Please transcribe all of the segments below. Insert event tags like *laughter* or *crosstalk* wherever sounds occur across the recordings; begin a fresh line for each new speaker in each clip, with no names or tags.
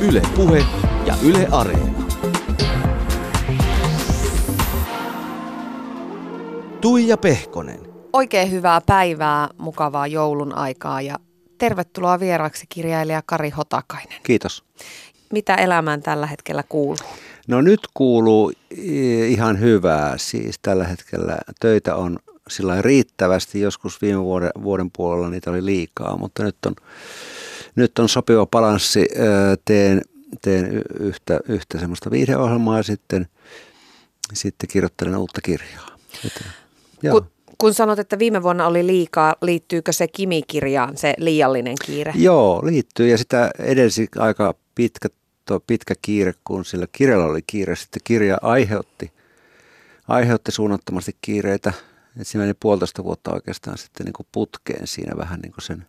Yle Puhe ja Yle Areena. Tuija Pehkonen.
Oikein hyvää päivää, mukavaa joulun aikaa ja tervetuloa vieraaksi kirjailija Kari Hotakainen.
Kiitos.
Mitä elämään tällä hetkellä kuuluu?
No nyt kuuluu ihan hyvää. Siis tällä hetkellä töitä on sillä riittävästi. Joskus viime vuoden, vuoden puolella niitä oli liikaa, mutta nyt on, nyt on sopiva balanssi. Teen, teen yhtä, yhtä semmoista viihdeohjelmaa ja sitten, sitten kirjoittelen uutta kirjaa. Että,
kun, kun sanot, että viime vuonna oli liikaa, liittyykö se Kimi-kirjaan, se liiallinen kiire?
Joo, liittyy ja sitä edelsi aika pitkä, pitkä kiire, kun sillä kirjalla oli kiire. Sitten kirja aiheutti, aiheutti suunnattomasti kiireitä meni puolitoista vuotta oikeastaan sitten niin kuin putkeen siinä vähän niin kuin sen,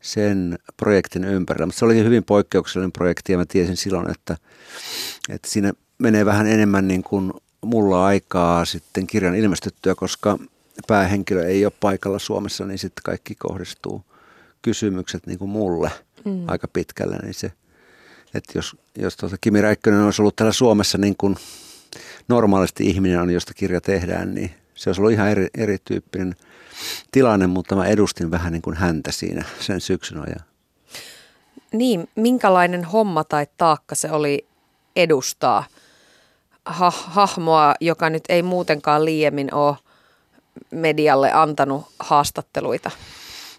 sen projektin ympärillä. Mutta se oli hyvin poikkeuksellinen projekti ja mä tiesin silloin, että, että siinä menee vähän enemmän niin kuin mulla aikaa sitten kirjan ilmestyttyä, koska päähenkilö ei ole paikalla Suomessa, niin sitten kaikki kohdistuu kysymykset niin kuin mulle mm. aika pitkälle. Niin se, että jos, jos tuota Kimi Räikkönen olisi ollut täällä Suomessa niin kuin normaalisti ihminen on, josta kirja tehdään, niin se olisi ollut ihan eri, erityyppinen tilanne, mutta mä edustin vähän niin kuin häntä siinä sen syksyn ajan.
Niin, minkälainen homma tai taakka se oli edustaa ha- hahmoa, joka nyt ei muutenkaan liiemmin ole medialle antanut haastatteluita?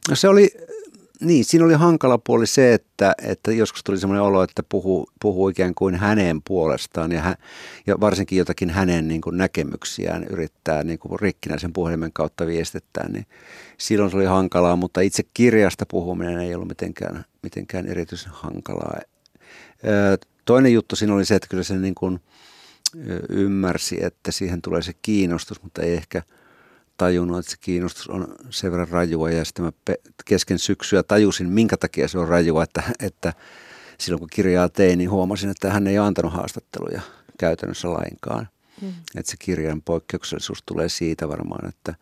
No se oli niin, siinä oli hankala puoli se, että, että joskus tuli semmoinen olo, että puhuu, puhuu ikään kuin hänen puolestaan ja, hä, ja varsinkin jotakin hänen niin kuin näkemyksiään yrittää niin kuin rikkinäisen puhelimen kautta viestittää, niin silloin se oli hankalaa, mutta itse kirjasta puhuminen ei ollut mitenkään, mitenkään erityisen hankalaa. Toinen juttu siinä oli se, että kyllä se niin kuin ymmärsi, että siihen tulee se kiinnostus, mutta ei ehkä – tajunnut, että se kiinnostus on sen verran rajua ja sitten mä kesken syksyä tajusin, minkä takia se on rajua, että, että silloin kun kirjaa tein, niin huomasin, että hän ei ole antanut haastatteluja käytännössä lainkaan. Mm. Että se kirjan poikkeuksellisuus tulee siitä varmaan, että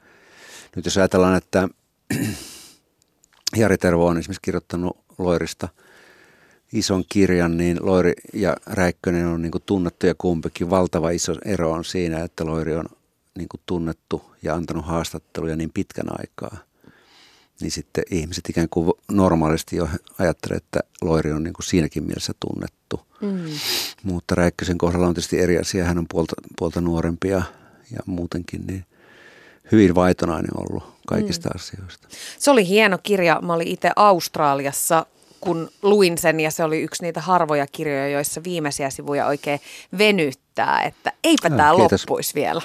nyt jos ajatellaan, että Jari Tervo on esimerkiksi kirjoittanut Loirista ison kirjan, niin Loiri ja Räikkönen on niin tunnettuja kumpikin. Valtava iso ero on siinä, että Loiri on niin tunnettu ja antanut haastatteluja niin pitkän aikaa, niin sitten ihmiset ikään kuin normaalisti jo ajattelee, että Loiri on niin kuin siinäkin mielessä tunnettu. Mm. Mutta Räikkösen kohdalla on tietysti eri asia. Hän on puolta, puolta nuorempi ja, ja muutenkin niin hyvin vaitonainen ollut kaikista mm. asioista.
Se oli hieno kirja. Mä olin itse Australiassa kun luin sen ja se oli yksi niitä harvoja kirjoja, joissa viimeisiä sivuja oikein venyttää, että eipä tämä loppuisi vielä.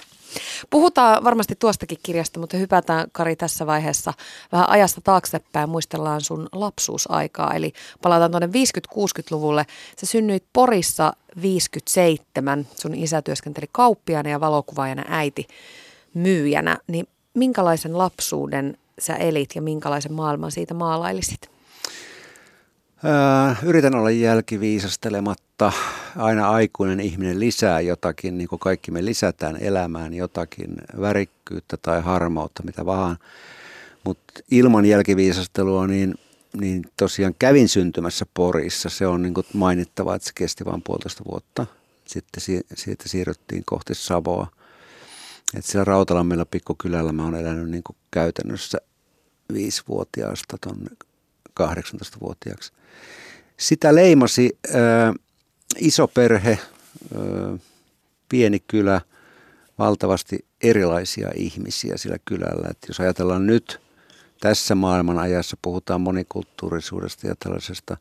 Puhutaan varmasti tuostakin kirjasta, mutta hypätään Kari tässä vaiheessa vähän ajasta taaksepäin. Muistellaan sun lapsuusaikaa, eli palataan tuonne 50-60-luvulle. Sä synnyit Porissa 57, sun isä työskenteli kauppiana ja valokuvaajana äiti myyjänä. Niin minkälaisen lapsuuden sä elit ja minkälaisen maailman siitä maalailisit?
Yritän olla jälkiviisastelematta. Aina aikuinen ihminen lisää jotakin, niin kuin kaikki me lisätään elämään jotakin värikkyyttä tai harmautta, mitä vaan. Mutta ilman jälkiviisastelua, niin, niin tosiaan kävin syntymässä Porissa. Se on niin mainittava, että se kesti vain puolitoista vuotta. Sitten si- siitä siirryttiin kohti Savoa. Et siellä Rautalammilla pikkukylällä mä oon elänyt niin käytännössä viisivuotiaasta tuonne 18-vuotiaaksi. Sitä leimasi äh, iso perhe, äh, pieni kylä, valtavasti erilaisia ihmisiä sillä kylällä. Et jos ajatellaan nyt tässä maailman ajassa, puhutaan monikulttuurisuudesta ja tällaisesta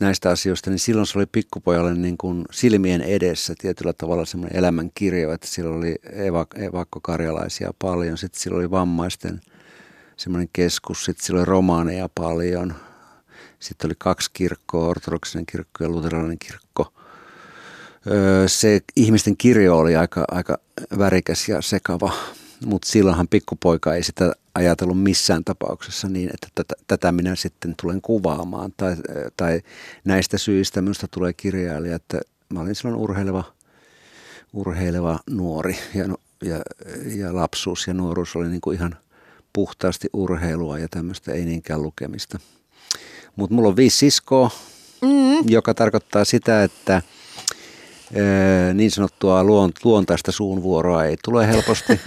näistä asioista, niin silloin se oli pikkupojalle niin kuin silmien edessä tietyllä tavalla semmoinen elämänkirjo, että silloin oli evakkokarjalaisia paljon, sitten silloin oli vammaisten – semmoinen keskus. Sitten sillä oli romaaneja paljon. Sitten oli kaksi kirkkoa, ortodoksinen kirkko ja luterilainen kirkko. Se ihmisten kirjo oli aika, aika värikäs ja sekava, mutta silloinhan pikkupoika ei sitä ajatellut missään tapauksessa niin, että tätä, tätä minä sitten tulen kuvaamaan. Tai, tai näistä syistä minusta tulee kirjailija, että mä olin silloin urheileva, urheileva nuori ja, ja, ja lapsuus ja nuoruus oli niin kuin ihan puhtaasti urheilua ja tämmöistä ei niinkään lukemista. Mutta mulla on viisi siskoa, mm. joka tarkoittaa sitä, että niin sanottua luontaista suunvuoroa ei tule helposti.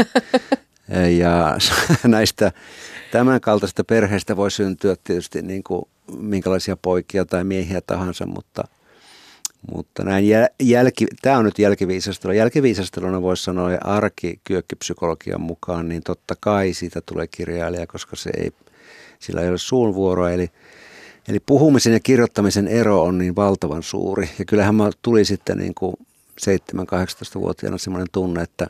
*laughs* ja *laughs* näistä tämän kaltaista perheistä voi syntyä tietysti niin kuin minkälaisia poikia tai miehiä tahansa, mutta, mutta näin jälki, tämä on nyt jälkiviisastelu. Jälkiviisasteluna voisi sanoa ja arkikyökkipsykologian mukaan, niin totta kai siitä tulee kirjailija, koska se ei, sillä ei ole suunvuoroa. Eli, eli puhumisen ja kirjoittamisen ero on niin valtavan suuri. Ja kyllähän mä tuli sitten niin kuin 7-18-vuotiaana semmoinen tunne, että,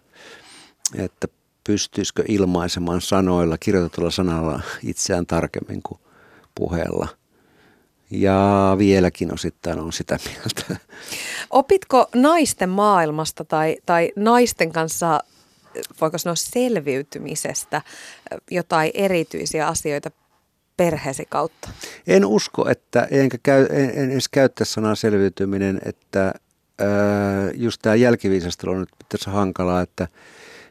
että pystyisikö ilmaisemaan sanoilla, kirjoitetulla sanalla itseään tarkemmin kuin puheella. Ja vieläkin osittain on sitä mieltä.
Opitko naisten maailmasta tai, tai naisten kanssa, voiko sanoa selviytymisestä, jotain erityisiä asioita perheesi kautta?
En usko, että enkä käy, en, en edes käyttä sanaa selviytyminen, että ää, just tämä jälkiviisastelu on nyt tässä hankalaa, että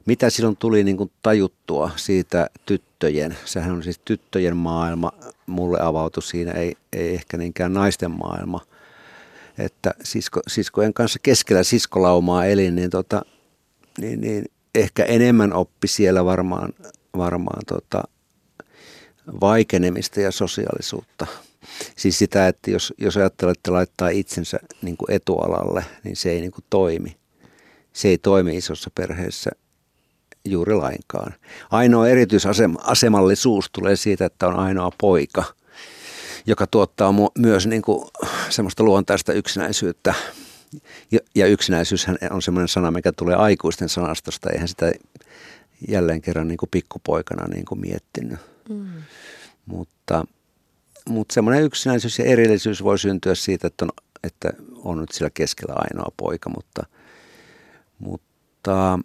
mitä silloin tuli niin kuin tajuttua siitä tyttöjen, sehän on siis tyttöjen maailma, mulle avautui siinä, ei, ei ehkä niinkään naisten maailma. Että sisko, siskojen kanssa keskellä siskolaumaa elin, niin, tota, niin, niin ehkä enemmän oppi siellä varmaan, varmaan tota, vaikenemista ja sosiaalisuutta. Siis sitä, että jos, jos ajattelette laittaa itsensä niin kuin etualalle, niin se ei niin kuin toimi. Se ei toimi isossa perheessä juuri lainkaan. Ainoa erityisasemallisuus tulee siitä, että on ainoa poika, joka tuottaa myös niin kuin semmoista luontaista yksinäisyyttä. Ja yksinäisyys on semmoinen sana, mikä tulee aikuisten sanastosta. Eihän sitä jälleen kerran niin kuin pikkupoikana niin kuin miettinyt. Mm. Mutta, mutta semmoinen yksinäisyys ja erillisyys voi syntyä siitä, että on, että on nyt sillä keskellä ainoa poika, mutta, mutta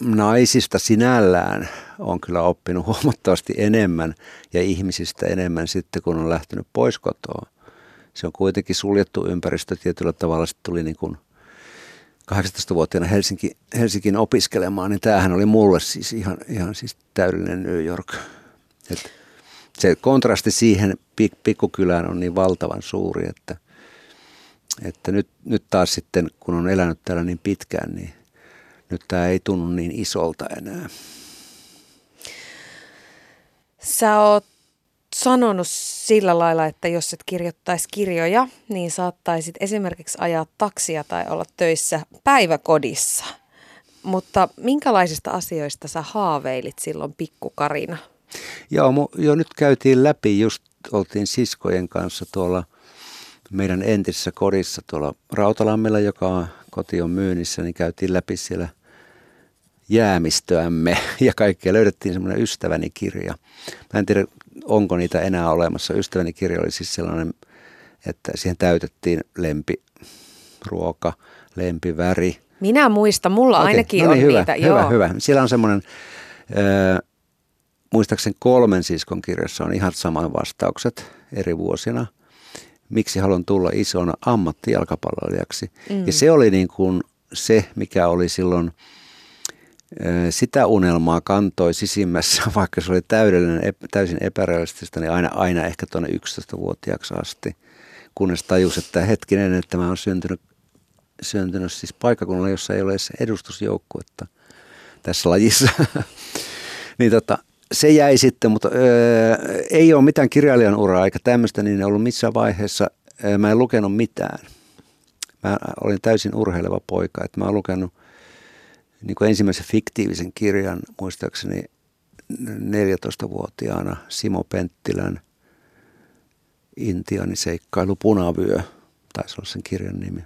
naisista sinällään on kyllä oppinut huomattavasti enemmän ja ihmisistä enemmän sitten, kun on lähtenyt pois kotoa. Se on kuitenkin suljettu ympäristö tietyllä tavalla. Sitten tuli niin kuin 18-vuotiaana Helsinki, Helsinkiin opiskelemaan, niin tämähän oli mulle siis ihan, ihan siis täydellinen New York. Et se kontrasti siihen pik, pikkukylään on niin valtavan suuri, että, että nyt, nyt taas sitten, kun on elänyt täällä niin pitkään, niin nyt tämä ei tunnu niin isolta enää.
Sä oot sanonut sillä lailla, että jos et kirjoittaisi kirjoja, niin saattaisit esimerkiksi ajaa taksia tai olla töissä päiväkodissa. Mutta minkälaisista asioista sä haaveilit silloin pikkukarina?
Joo, jo nyt käytiin läpi, just oltiin siskojen kanssa tuolla meidän entisessä kodissa tuolla Rautalammilla, joka koti on myynnissä, niin käytiin läpi siellä jäämistöämme *laughs* ja kaikkea. Löydettiin semmoinen ystäväni kirja. Mä en tiedä, onko niitä enää olemassa. Ystäväni kirja oli siis sellainen, että siihen täytettiin lempiruoka, lempiväri.
Minä muistan, mulla okay, ainakin no niin, on
hyvä,
niitä.
Hyvä, joo. hyvä. Siellä on semmoinen, äh, muistaakseni kolmen siskon kirjassa on ihan saman vastaukset eri vuosina. Miksi haluan tulla isona ammattijalkapalloilijaksi. Mm. Ja se oli niin kuin se, mikä oli silloin – sitä unelmaa kantoi sisimmässä, *laughs* vaikka se oli täydellinen, täysin epärealistista, niin aina, aina ehkä tuonne 11-vuotiaaksi asti, kunnes tajus, että hetkinen, että mä oon syntynyt, syntynyt siis paikkakunnalla, jossa ei ole edes edustusjoukkuetta tässä lajissa. *laughs* niin tota, se jäi sitten, mutta öö, ei ole mitään kirjailijan uraa eikä tämmöistä, niin ei ollut missään vaiheessa. Mä en lukenut mitään. Mä olin täysin urheileva poika, että mä oon lukenut – niin kuin ensimmäisen fiktiivisen kirjan muistaakseni 14-vuotiaana Simo Penttilän Intianiseikkailu Punavyö, taisi olla sen kirjan nimi.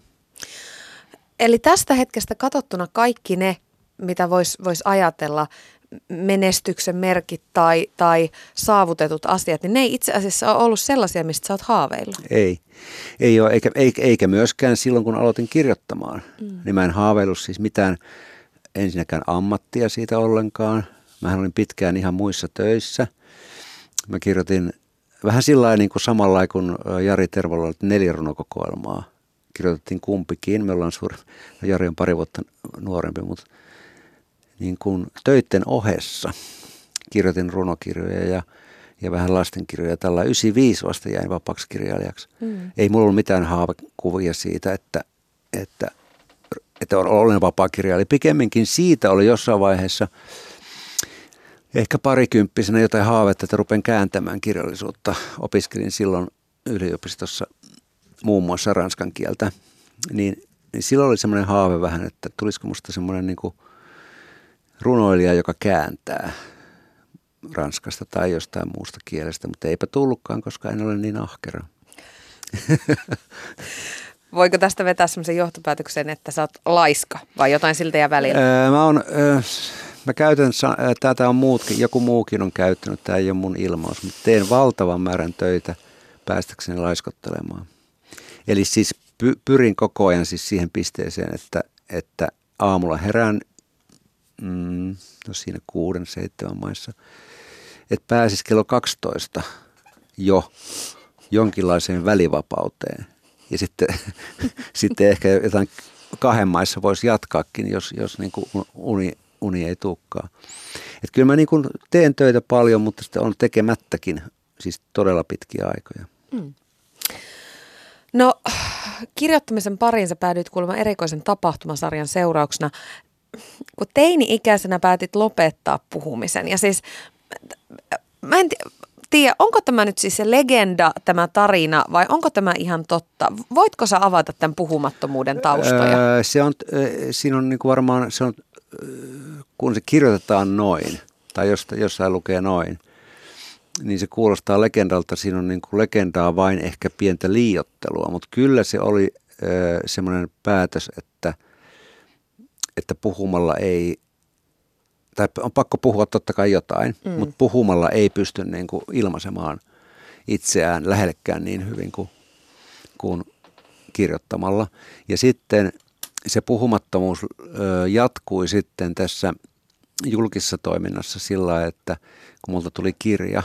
Eli tästä hetkestä katsottuna kaikki ne, mitä voisi vois ajatella, menestyksen merkit tai, tai saavutetut asiat, niin ne ei itse asiassa ole ollut sellaisia, mistä sä oot haaveillut.
Ei, ei ole, eikä, eikä, eikä myöskään silloin, kun aloitin kirjoittamaan. Mm. Niin mä en haaveillut siis mitään ensinnäkään ammattia siitä ollenkaan. Mä olin pitkään ihan muissa töissä. Mä kirjoitin vähän sillä niin kuin samalla kuin Jari Tervolla oli neljä runokokoelmaa. Kirjoitettiin kumpikin. Me ollaan suuri, Jari on pari vuotta nuorempi, mutta niin kuin töitten ohessa kirjoitin runokirjoja ja, ja vähän lastenkirjoja. Tällä 95 vasta jäin vapaaksi kirjailijaksi. Mm. Ei mulla ollut mitään haavekuvia siitä, että, että, että olen vapaa kirjailija. Pikemminkin siitä oli jossain vaiheessa ehkä parikymppisenä jotain haavetta, että rupen kääntämään kirjallisuutta. Opiskelin silloin yliopistossa muun muassa ranskan kieltä. Niin, niin silloin oli semmoinen haave vähän, että tulisiko musta semmoinen niin runoilija, joka kääntää – ranskasta tai jostain muusta kielestä, mutta eipä tullutkaan, koska en ole niin ahkera. *laughs*
Voiko tästä vetää semmoisen johtopäätöksen, että sä oot laiska vai jotain siltä ja välillä?
Öö, mä, on, öö, mä käytän, tätä on muutkin, joku muukin on käyttänyt, tämä ei ole mun ilmaus, mutta teen valtavan määrän töitä päästäkseni laiskottelemaan. Eli siis py, pyrin koko ajan siis siihen pisteeseen, että, että aamulla herään mm, no siinä kuuden, seitsemän maissa – että pääsisi kello 12 jo jonkinlaiseen välivapauteen. Ja sitten, *laughs* sitten ehkä jotain kahden maissa voisi jatkaakin, jos, jos niin kuin uni, uni ei tulekaan. Että kyllä mä niin kuin teen töitä paljon, mutta sitten on tekemättäkin siis todella pitkiä aikoja. Mm.
No kirjoittamisen pariin sä päädyit kuulemma erikoisen tapahtumasarjan seurauksena. Kun teini-ikäisenä päätit lopettaa puhumisen ja siis mä en tiedä, onko tämä nyt siis se legenda, tämä tarina, vai onko tämä ihan totta? Voitko sä avata tämän puhumattomuuden taustoja?
Öö, se on, siinä on niin varmaan, se on, kun se kirjoitetaan noin, tai jostain, jossain lukee noin, niin se kuulostaa legendalta. Siinä on niin kuin legendaa vain ehkä pientä liiottelua, mutta kyllä se oli semmoinen päätös, että, että puhumalla ei tai on pakko puhua totta kai jotain, mm. mutta puhumalla ei pysty niin kuin ilmaisemaan itseään lähellekään niin hyvin kuin, kuin kirjoittamalla. Ja sitten se puhumattomuus jatkui sitten tässä julkisessa toiminnassa sillä että kun multa tuli kirja,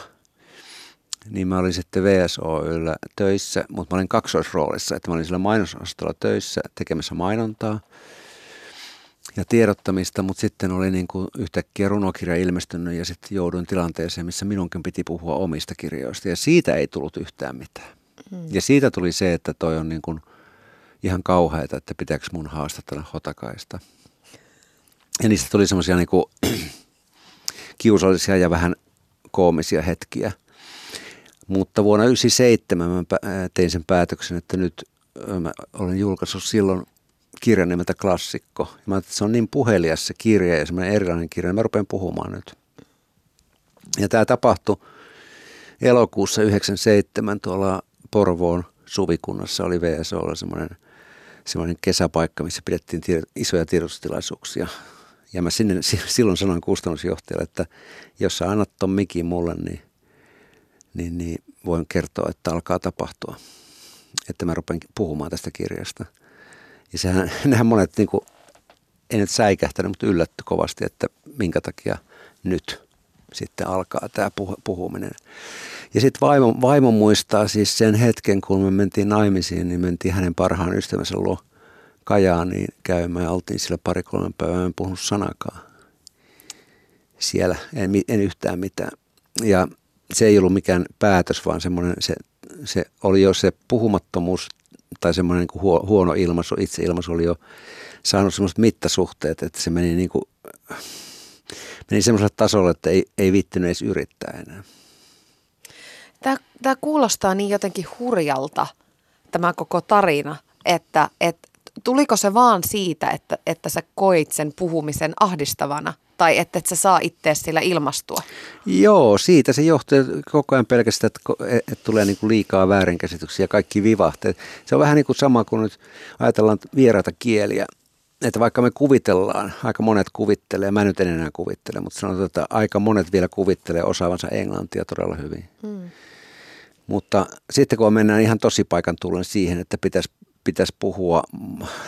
niin mä olin sitten VSOYllä töissä, mutta mä olin kaksoisroolissa, että mä olin sillä mainosastolla töissä tekemässä mainontaa – ja tiedottamista, mutta sitten oli niin kuin yhtäkkiä runokirja ilmestynyt ja sitten jouduin tilanteeseen, missä minunkin piti puhua omista kirjoista ja siitä ei tullut yhtään mitään. Mm. Ja siitä tuli se, että toi on niin kuin ihan kauheita, että pitääkö mun haastatella hotakaista. Ja niistä tuli semmoisia niin kuin *clears throat* kiusallisia ja vähän koomisia hetkiä. Mutta vuonna 1997 mä tein sen päätöksen, että nyt mä olen julkaissut silloin kirjan nimeltä Klassikko. Mä että se on niin puhelias se kirja ja semmoinen erilainen kirja, niin mä rupean puhumaan nyt. Ja tämä tapahtui elokuussa 97 tuolla Porvoon suvikunnassa oli VSOlla semmoinen, semmoinen kesäpaikka, missä pidettiin isoja tiedotustilaisuuksia. Ja mä sinne, silloin sanoin kustannusjohtajalle, että jos sä annat ton mikin mulle, niin, niin, niin voin kertoa, että alkaa tapahtua. Että mä rupean puhumaan tästä kirjasta – ja sehän, *laughs* nehän monet niin kuin, ei nyt säikähtänyt, mutta yllätty kovasti, että minkä takia nyt sitten alkaa tämä puhuminen. Ja sitten vaimo, vaimo muistaa siis sen hetken, kun me mentiin naimisiin, niin mentiin hänen parhaan ystävänsä luo Kajaaniin käymään ja oltiin sillä pari-kolmen päivää, en puhunut sanakaan. Siellä en, en yhtään mitään. Ja se ei ollut mikään päätös, vaan semmoinen, se, se oli jo se puhumattomuus tai semmoinen niin huono ilmaisu, itse ilmaisu oli jo saanut semmoiset mittasuhteet, että se meni niin kuin, meni semmoiselle tasolle, että ei, ei vittynyt edes yrittää enää.
Tämä, tämä kuulostaa niin jotenkin hurjalta, tämä koko tarina, että, että tuliko se vaan siitä, että, että sä koit sen puhumisen ahdistavana – tai että et sä saa itse sillä ilmastua?
Joo, siitä se johtuu koko ajan pelkästään, että, että tulee niin kuin liikaa väärinkäsityksiä ja kaikki vivahteet. Se on vähän niin kuin sama kuin nyt ajatellaan vieraita kieliä. Että vaikka me kuvitellaan, aika monet kuvittelee, mä nyt en enää kuvittele, mutta sanotaan, että aika monet vielä kuvittelee osaavansa englantia todella hyvin. Hmm. Mutta sitten kun mennään ihan tosi paikan tullen siihen, että pitäisi pitäisi puhua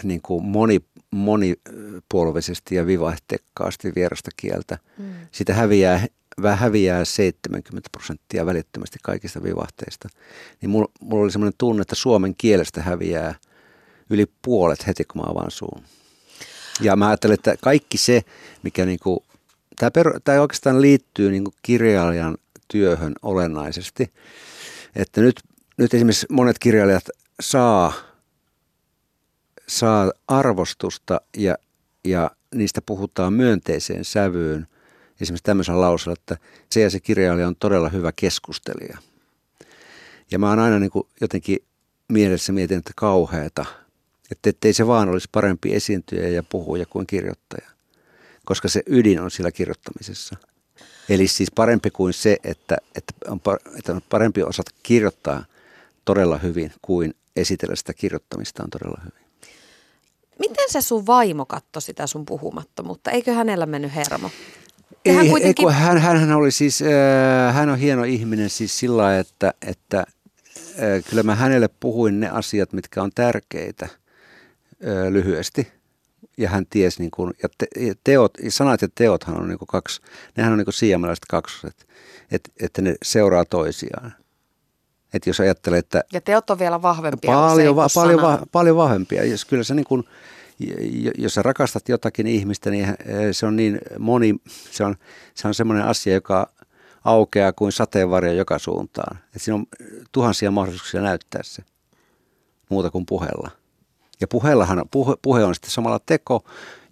niin kuin moni, monipuolisesti ja vivahtekkaasti vierasta kieltä. Mm. Sitä häviää, vähän häviää 70 prosenttia välittömästi kaikista vivahteista. Niin mulla, mulla oli semmoinen tunne, että suomen kielestä häviää yli puolet heti, kun mä avaan suun. Ja mä ajattelen, että kaikki se, mikä niin kuin, tämä, per, tämä oikeastaan liittyy niin kuin kirjailijan työhön olennaisesti. Että nyt, nyt esimerkiksi monet kirjailijat saa, saa arvostusta ja, ja niistä puhutaan myönteiseen sävyyn. Esimerkiksi tämmöisellä lauseella, että se ja se kirjailija on todella hyvä keskustelija. Ja mä oon aina niin kuin jotenkin mielessä mietin, että kauheata, että ettei se vaan olisi parempi esiintyjä ja puhuja kuin kirjoittaja, koska se ydin on sillä kirjoittamisessa. Eli siis parempi kuin se, että, että, on, että on parempi osata kirjoittaa todella hyvin kuin esitellä sitä kirjoittamista on todella hyvin.
Miten se sun vaimo katsoi sitä sun puhumattomuutta? Eikö hänellä mennyt hermo?
Ei, kuitenkin... ei hän, hän, hän, oli siis, äh, hän on hieno ihminen siis sillä lailla, että, että äh, kyllä mä hänelle puhuin ne asiat, mitkä on tärkeitä äh, lyhyesti. Ja hän tiesi, niin kuin, ja, te, ja teot, sanat ja teothan on niin kuin kaksi, nehän on niin kuin siiamalaiset kaksoset, että, että ne seuraa toisiaan. Että jos ajattelee, että...
Ja teot on vielä vahvempia
Paljon, va, paljon, va, paljon vahvempia. Jos kyllä se niin kuin, jos sä rakastat jotakin ihmistä, niin se on niin moni, se on, se on semmoinen asia, joka aukeaa kuin sateenvarjo joka suuntaan. Et siinä on tuhansia mahdollisuuksia näyttää se muuta kuin puheella. Ja puheellahan, puhe, puhe on sitten samalla teko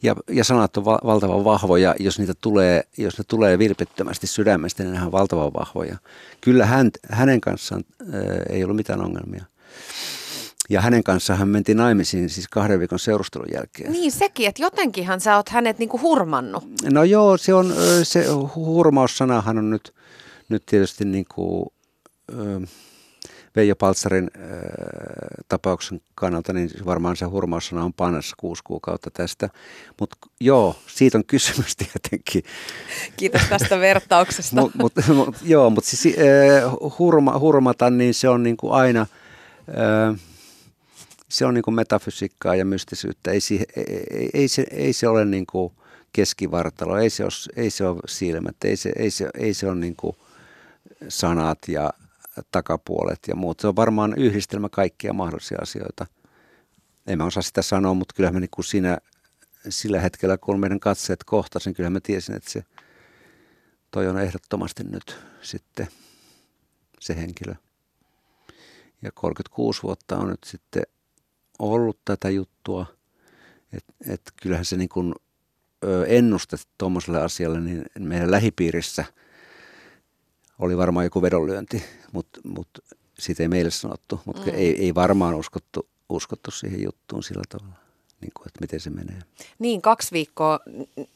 ja, ja sanat on val, valtavan vahvoja. Jos, niitä tulee, jos ne tulee vilpittömästi sydämestä, niin ne on valtavan vahvoja. Kyllä hän, hänen kanssaan ää, ei ollut mitään ongelmia. Ja hänen kanssaan hän mentiin naimisiin siis kahden viikon seurustelun jälkeen.
Niin sekin, että jotenkinhan sä oot hänet niinku hurmannut.
No joo, se on, se hurmaussanahan on nyt, nyt tietysti niinku, Veijo Paltsarin äh, tapauksen kannalta, niin varmaan se hurmaussana on pannassa kuusi kuukautta tästä. Mutta joo, siitä on kysymys *laughs* tietenkin.
Kiitos tästä vertauksesta.
mut, mut, mut, joo, mutta siis äh, hurma, hurmata, niin se on niinku aina... Äh, se on niinku metafysiikkaa ja mystisyyttä. Ei, ei, ei, ei, se, ei se ole niinku keskivartalo, ei se ole, ei se ole silmät, ei se, ei se, ei se ole niinku sanat ja takapuolet ja muut. Se on varmaan yhdistelmä kaikkia mahdollisia asioita. En mä osaa sitä sanoa, mutta kyllä mä niin siinä, sillä hetkellä, kun meidän katseet kohtasin, kyllä mä tiesin, että se toi on ehdottomasti nyt sitten se henkilö. Ja 36 vuotta on nyt sitten ollut tätä juttua, että et kyllähän se niin kuin ennuste tuommoiselle asialle, niin meidän lähipiirissä – oli varmaan joku vedonlyönti, mutta mut siitä ei meille sanottu, mutta mm. ei, ei varmaan uskottu, uskottu siihen juttuun sillä tavalla. Niin kuin, että miten se menee.
Niin, kaksi viikkoa,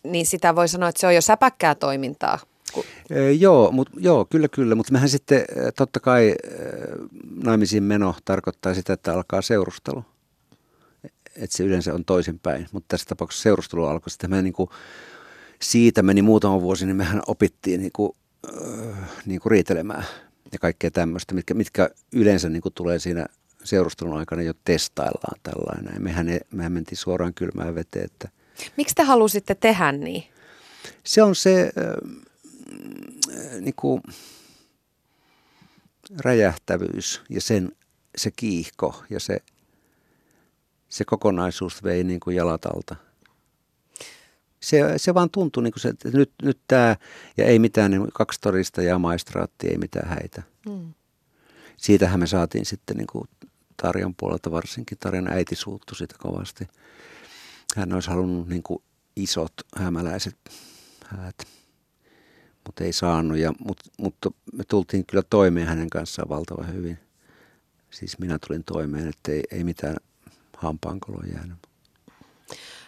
niin sitä voi sanoa, että se on jo säpäkkää toimintaa.
Kun... E, joo, mut, joo, kyllä, kyllä. Mutta mehän sitten totta kai naimisiin meno tarkoittaa sitä, että alkaa seurustelu. Että se yleensä on toisinpäin. Mutta tässä tapauksessa seurustelu alkoi. Sitten me niin kuin, siitä meni muutama vuosi, niin mehän opittiin niin kuin Äh, niin kuin riitelemään ja kaikkea tämmöistä, mitkä, mitkä yleensä niin kuin tulee siinä seurustelun aikana jo testaillaan tällainen. Mehän, ei, mehän mentiin suoraan kylmään veteen. Että
Miksi te halusitte tehdä niin?
Se on se äh, äh, niin kuin räjähtävyys ja sen, se kiihko ja se, se kokonaisuus vei niin kuin jalat alta se, se vaan tuntui niin kuin se, että nyt, nyt tämä, ja ei mitään, niin kaksi ja maistraatti, ei mitään häitä. Mm. Siitähän me saatiin sitten niin kuin Tarjan puolelta varsinkin. Tarjan äiti suuttu sitä kovasti. Hän olisi halunnut niin kuin isot hämäläiset häät, mutta ei saanut. Ja, mutta, mutta me tultiin kyllä toimeen hänen kanssaan valtavan hyvin. Siis minä tulin toimeen, että ei, ei mitään hampaankoloa jäänyt.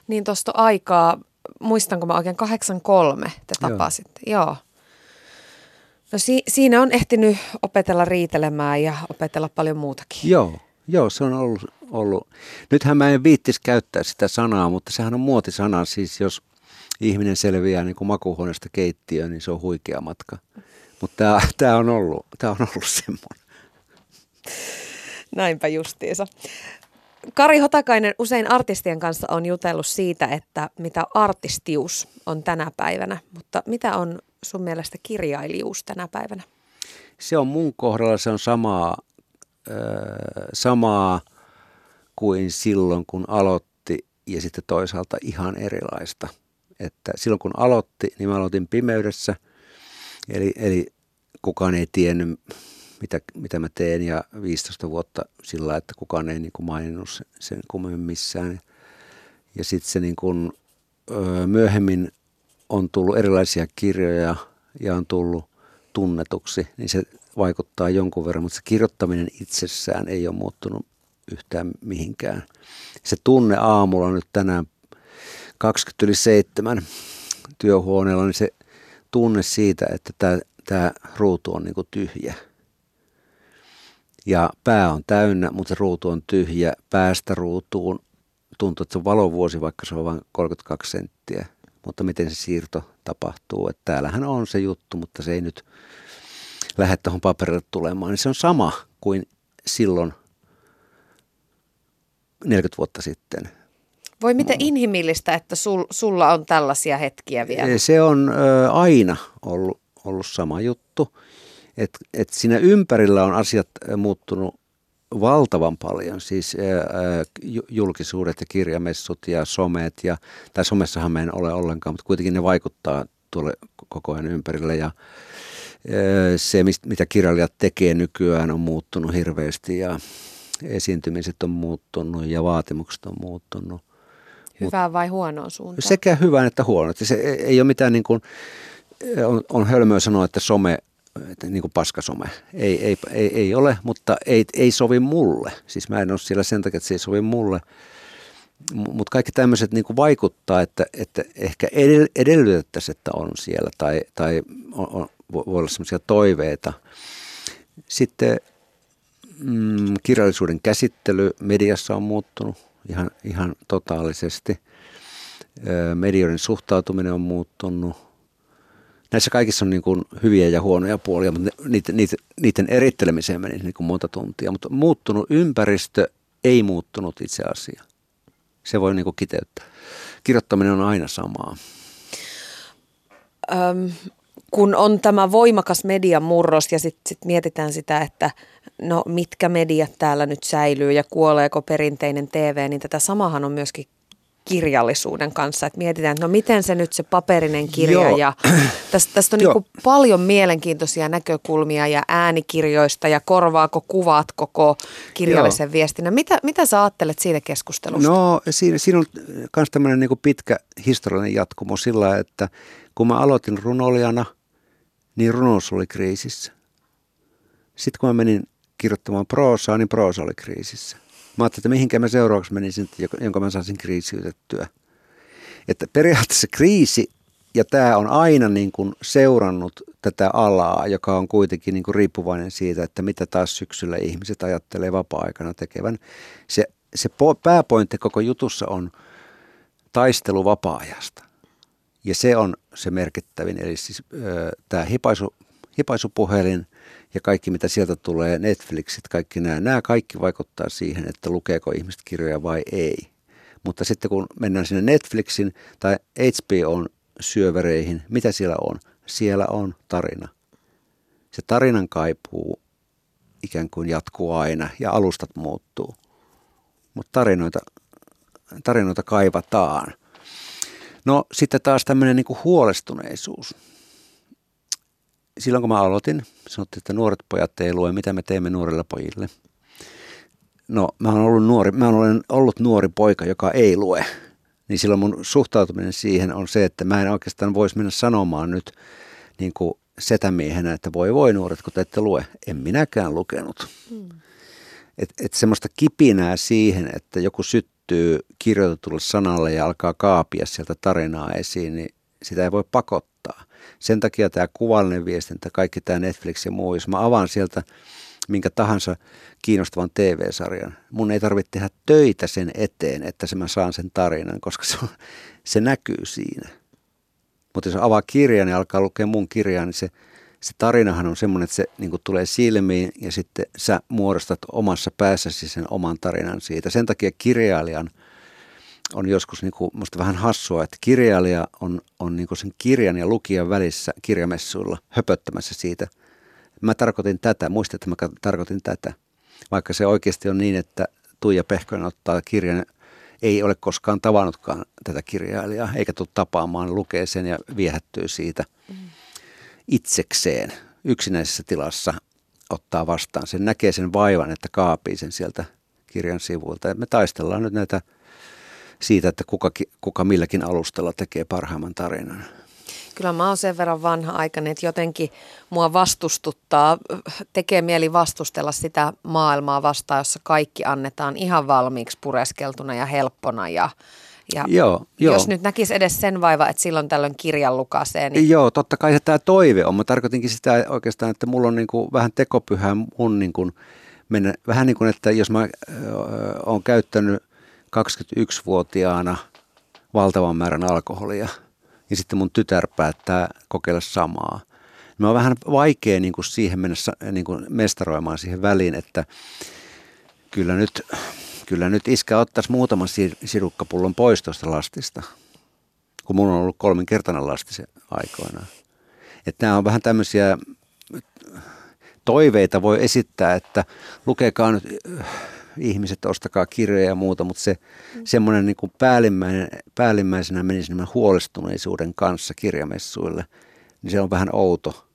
Niin tuosta aikaa muistanko mä oikein, 83 te tapasitte. Joo. Joo. No si- siinä on ehtinyt opetella riitelemään ja opetella paljon muutakin.
Joo, joo se on ollut, ollut. Nythän mä en viittis käyttää sitä sanaa, mutta sehän on muotisana. Siis jos ihminen selviää niin kuin makuuhuoneesta keittiöön, niin se on huikea matka. Mutta tämä on ollut, tää on ollut semmoinen.
Näinpä justiinsa. Kari Hotakainen usein artistien kanssa on jutellut siitä, että mitä artistius on tänä päivänä, mutta mitä on sun mielestä kirjailijuus tänä päivänä?
Se on mun kohdalla, se on samaa, samaa kuin silloin, kun aloitti ja sitten toisaalta ihan erilaista. Että silloin kun aloitti, niin mä aloitin pimeydessä, eli, eli kukaan ei tiennyt, mitä, mitä mä teen ja 15 vuotta sillä, että kukaan ei niin kuin maininnut sen kummemmin missään. Ja sitten se niin kuin, myöhemmin on tullut erilaisia kirjoja ja on tullut tunnetuksi, niin se vaikuttaa jonkun verran, mutta se kirjoittaminen itsessään ei ole muuttunut yhtään mihinkään. Se tunne aamulla nyt tänään 20 yli 7 työhuoneella, niin se tunne siitä, että tämä, tämä ruutu on niin kuin tyhjä. Ja pää on täynnä, mutta se ruutu on tyhjä. Päästä ruutuun tuntuu, että se on valovuosi, vaikka se on vain 32 senttiä. Mutta miten se siirto tapahtuu, että täällähän on se juttu, mutta se ei nyt lähde tuohon paperille tulemaan. Niin se on sama kuin silloin 40 vuotta sitten.
Voi miten inhimillistä, että sul, sulla on tällaisia hetkiä vielä?
Se on ö, aina ollut, ollut sama juttu. Että et siinä ympärillä on asiat muuttunut valtavan paljon, siis ää, julkisuudet ja kirjamessut ja somet, ja, tai somessahan me en ole ollenkaan, mutta kuitenkin ne vaikuttaa tuolle koko ajan ympärille, ja ää, se, mitä kirjailijat tekee nykyään, on muuttunut hirveästi, ja esiintymiset on muuttunut, ja vaatimukset on muuttunut.
Hyvää vai huonoa suuntaan?
Sekä hyvää että huonoa. Se ei ole mitään niin kuin, on, on hölmöä sanoa, että some niin kuin paskasome. Ei, ei, ei, ei ole, mutta ei, ei sovi mulle. Siis mä en ole siellä sen takia, että se ei sovi mulle. Mutta kaikki tämmöiset niin vaikuttaa, että, että ehkä edellytettäisiin, että on siellä tai, tai on, on, voi olla semmoisia toiveita. Sitten mm, kirjallisuuden käsittely mediassa on muuttunut ihan, ihan totaalisesti. Medioiden suhtautuminen on muuttunut näissä kaikissa on niin kuin hyviä ja huonoja puolia, mutta niiden, niiden, niiden erittelemiseen meni niin kuin monta tuntia. Mutta muuttunut ympäristö ei muuttunut itse asia. Se voi niin kuin kiteyttää. Kirjoittaminen on aina samaa.
Öm, kun on tämä voimakas median murros ja sitten sit mietitään sitä, että no mitkä mediat täällä nyt säilyy ja kuoleeko perinteinen TV, niin tätä samahan on myöskin kirjallisuuden kanssa. Että mietitään, että no miten se nyt se paperinen kirja Joo. ja *clears throat* tästä, tästä on niin paljon mielenkiintoisia näkökulmia ja äänikirjoista ja korvaako kuvat koko kirjallisen Joo. viestinnän. Mitä, mitä sä ajattelet siitä keskustelusta?
No siinä, siinä on myös tämmöinen niin pitkä historiallinen jatkumo sillä, että kun mä aloitin runolijana, niin runous oli kriisissä. Sitten kun mä menin kirjoittamaan proosaa, niin proosa oli kriisissä. Mä ajattelin, että mihinkä mä seuraavaksi menisin, jonka mä saisin kriisiytettyä. Että periaatteessa kriisi, ja tämä on aina niin kuin seurannut tätä alaa, joka on kuitenkin niin kuin riippuvainen siitä, että mitä taas syksyllä ihmiset ajattelee vapaa-aikana tekevän. Se, se pääpointti koko jutussa on taistelu vapaa-ajasta. Ja se on se merkittävin, eli siis tämä hipaisu, hipaisupuhelin ja kaikki mitä sieltä tulee, Netflixit, kaikki nämä, nämä kaikki vaikuttaa siihen, että lukeeko ihmiset kirjoja vai ei. Mutta sitten kun mennään sinne Netflixin tai HBOn syövereihin, mitä siellä on? Siellä on tarina. Se tarinan kaipuu ikään kuin jatkuu aina ja alustat muuttuu. Mutta tarinoita, tarinoita kaivataan. No sitten taas tämmöinen niin huolestuneisuus silloin kun mä aloitin, sanottiin, että nuoret pojat ei lue, mitä me teemme nuorille pojille. No, mä olen ollut nuori, mä olen ollut nuori poika, joka ei lue. Niin silloin mun suhtautuminen siihen on se, että mä en oikeastaan voisi mennä sanomaan nyt niin kuin setämiehenä, että voi voi nuoret, kun te ette lue. En minäkään lukenut. Hmm. Et, et semmoista kipinää siihen, että joku syttyy kirjoitetulle sanalle ja alkaa kaapia sieltä tarinaa esiin, niin sitä ei voi pakottaa. Sen takia tämä kuvallinen viestintä, kaikki tämä Netflix ja muu, jos mä avaan sieltä minkä tahansa kiinnostavan TV-sarjan, mun ei tarvitse tehdä töitä sen eteen, että se mä saan sen tarinan, koska se, on, se näkyy siinä. Mutta jos avaa kirjan ja alkaa lukea mun kirjaa, niin se, se tarinahan on semmoinen, että se niin tulee silmiin ja sitten sä muodostat omassa päässäsi sen oman tarinan siitä. Sen takia kirjailijan – on joskus niin kuin, musta vähän hassua, että kirjailija on, on niin kuin sen kirjan ja lukijan välissä kirjamessuilla höpöttämässä siitä. Mä tarkoitin tätä, muistat, että mä tarkoitin tätä. Vaikka se oikeasti on niin, että Tuija Pehkonen ottaa kirjan, ei ole koskaan tavannutkaan tätä kirjailijaa, eikä tule tapaamaan, lukee sen ja viehättyy siitä itsekseen. yksinäisessä tilassa ottaa vastaan. Sen näkee sen vaivan, että kaapii sen sieltä kirjan sivuilta. Me taistellaan nyt näitä siitä, että kuka, kuka milläkin alustalla tekee parhaimman tarinan.
Kyllä mä oon sen verran vanha-aikainen, että jotenkin mua vastustuttaa, tekee mieli vastustella sitä maailmaa vastaan, jossa kaikki annetaan ihan valmiiksi pureskeltuna ja helppona ja ja joo, joo. jos nyt näkisi edes sen vaiva, että silloin tällöin kirjan lukasee. Niin...
Joo, totta kai se tämä toive on. Mä tarkoitinkin sitä oikeastaan, että mulla on niin kuin vähän tekopyhää mun niin kuin mennä, vähän niin kuin, että jos mä oon käyttänyt 21-vuotiaana valtavan määrän alkoholia – ja sitten mun tytär päättää kokeilla samaa. Mä on vähän vaikea niin kuin siihen mennä niin kuin mestaroimaan siihen väliin, että kyllä nyt, kyllä nyt iskä ottaisi muutaman sirukkapullon pois tuosta lastista, kun mulla on ollut kolminkertainen lasti se aikoinaan. Että nämä on vähän tämmöisiä toiveita voi esittää, että lukekaa nyt ihmiset, ostakaa kirjoja ja muuta, mutta se mm. semmoinen niin päällimmäinen, päällimmäisenä meni huolestuneisuuden kanssa kirjamessuille, niin se on vähän outo,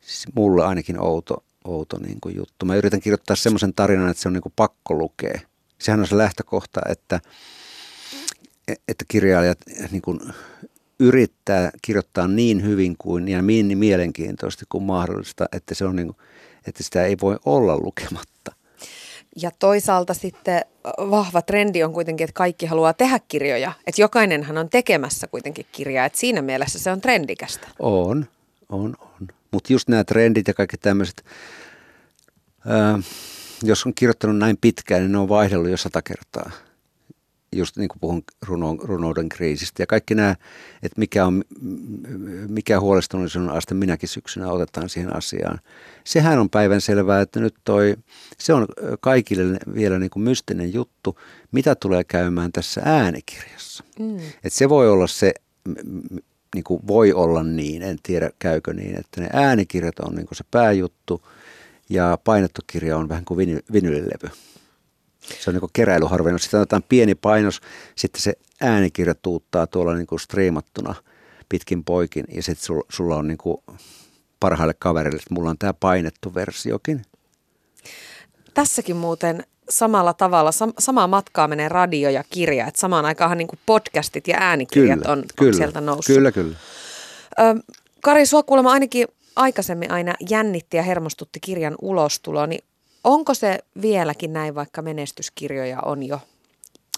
siis mulle ainakin outo, outo niin kuin juttu. Mä yritän kirjoittaa semmoisen tarinan, että se on niin kuin pakko lukea. Sehän on se lähtökohta, että, että kirjailijat niin kuin yrittää kirjoittaa niin hyvin kuin ja niin mielenkiintoisesti kuin mahdollista, että, se on niin kuin, että sitä ei voi olla lukematta.
Ja toisaalta sitten vahva trendi on kuitenkin, että kaikki haluaa tehdä kirjoja. Että jokainenhan on tekemässä kuitenkin kirjaa, että siinä mielessä se on trendikästä.
On, on, on. Mutta just nämä trendit ja kaikki tämmöiset, jos on kirjoittanut näin pitkään, niin ne on vaihdellut jo sata kertaa just niin kuin puhun runo, runouden kriisistä ja kaikki nämä, että mikä, on, mikä huolestuneisuuden aste minäkin syksynä otetaan siihen asiaan. Sehän on päivän selvää, että nyt toi, se on kaikille vielä niin kuin mystinen juttu, mitä tulee käymään tässä äänikirjassa. Mm. Että se voi olla se, niin kuin voi olla niin, en tiedä käykö niin, että ne äänikirjat on niin kuin se pääjuttu ja painettu kirja on vähän kuin vinylilevy. Se on niin keräilyharvennus. Sitten otetaan pieni painos, sitten se äänikirja tuuttaa tuolla niin kuin striimattuna pitkin poikin ja sitten sulla, sulla on niin kuin parhaille kaverille, että mulla on tämä painettu versiokin.
Tässäkin muuten samalla tavalla, sam- samaa matkaa menee radio ja kirja, että samaan aikaan niin podcastit ja äänikirjat kyllä, on,
kyllä,
on sieltä noussut.
Kyllä, kyllä.
Ö, Kari, sua kuulemma ainakin aikaisemmin aina jännitti ja hermostutti kirjan ulostulo, niin Onko se vieläkin näin, vaikka menestyskirjoja on jo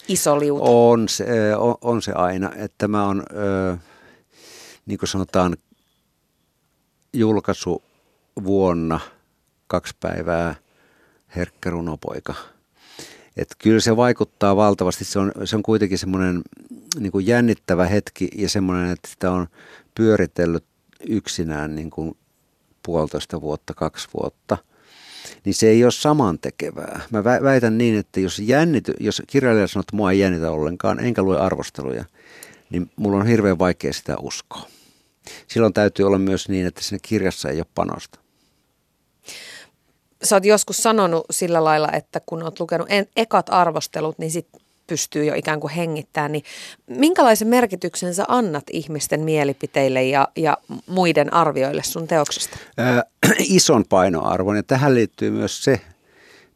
iso liuta?
On se, on, on se aina. Että tämä on, niin kuin sanotaan, julkaisu vuonna kaksi päivää herkkä runopoika. Et kyllä se vaikuttaa valtavasti. Se on, se on kuitenkin semmoinen niin kuin jännittävä hetki ja semmoinen, että sitä on pyöritellyt yksinään niin kuin puolitoista vuotta, kaksi vuotta – niin se ei ole samantekevää. Mä väitän niin, että jos, jännity, jos kirjailija sanoo, että mua ei jännitä ollenkaan, enkä lue arvosteluja, niin mulla on hirveän vaikea sitä uskoa. Silloin täytyy olla myös niin, että siinä kirjassa ei ole panosta.
Sä oot joskus sanonut sillä lailla, että kun oot lukenut en, ekat arvostelut, niin sit pystyy jo ikään kuin hengittämään, niin minkälaisen merkityksen sä annat ihmisten mielipiteille ja, ja muiden arvioille sun teoksesta?
Ää, *clears throat* ison painoarvon ja tähän liittyy myös se,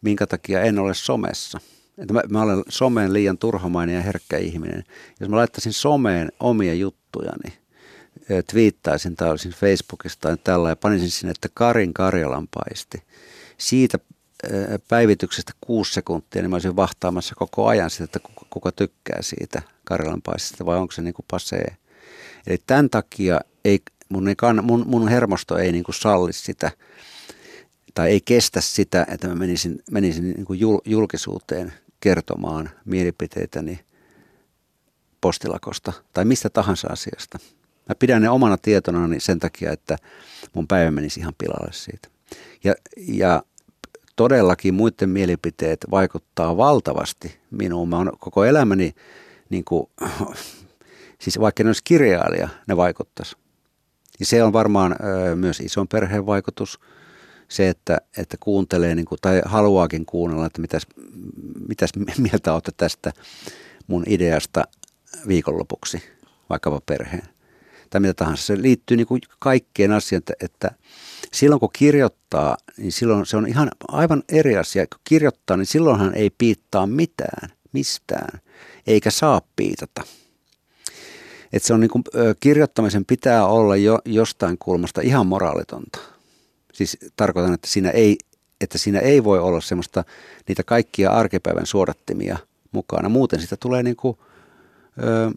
minkä takia en ole somessa. Että mä, mä olen someen liian turhamainen ja herkkä ihminen. Jos mä laittaisin someen omia juttujani, twiittaisin tai olisin Facebookista tai tällä ja panisin sinne, että Karin Karjalan paisti. Siitä päivityksestä kuusi sekuntia, niin mä olisin vahtaamassa koko ajan sitä, että kuka, kuka tykkää siitä Karjalan paistista vai onko se niin kuin pasee. Eli tämän takia ei, mun, ei kann, mun, mun hermosto ei niin kuin salli sitä tai ei kestä sitä, että mä menisin, menisin niin kuin jul, julkisuuteen kertomaan mielipiteitäni postilakosta tai mistä tahansa asiasta. Mä pidän ne omana tietonani sen takia, että mun päivä menisi ihan pilalle siitä. Ja, ja todellakin muiden mielipiteet vaikuttaa valtavasti minuun. Mä oon koko elämäni, niin kuin, *clears throat* siis vaikka ne olisi kirjailija, ne vaikuttaisi. Ja se on varmaan ö, myös ison perheen vaikutus. Se, että, että kuuntelee niin kuin, tai haluaakin kuunnella, että mitäs, mitäs *laughs* mieltä olette tästä mun ideasta viikonlopuksi, vaikkapa perheen. Tai mitä tahansa. Se liittyy niin kuin kaikkeen asiaan, että, että silloin kun kirjoittaa, niin silloin se on ihan aivan eri asia. Kun kirjoittaa, niin silloinhan ei piittaa mitään, mistään, eikä saa piitata. Et se on niin kuin, kirjoittamisen pitää olla jo jostain kulmasta ihan moraalitonta. Siis tarkoitan, että siinä ei, että siinä ei voi olla semmoista niitä kaikkia arkipäivän suodattimia mukana. Muuten sitä tulee niin kuin, ö,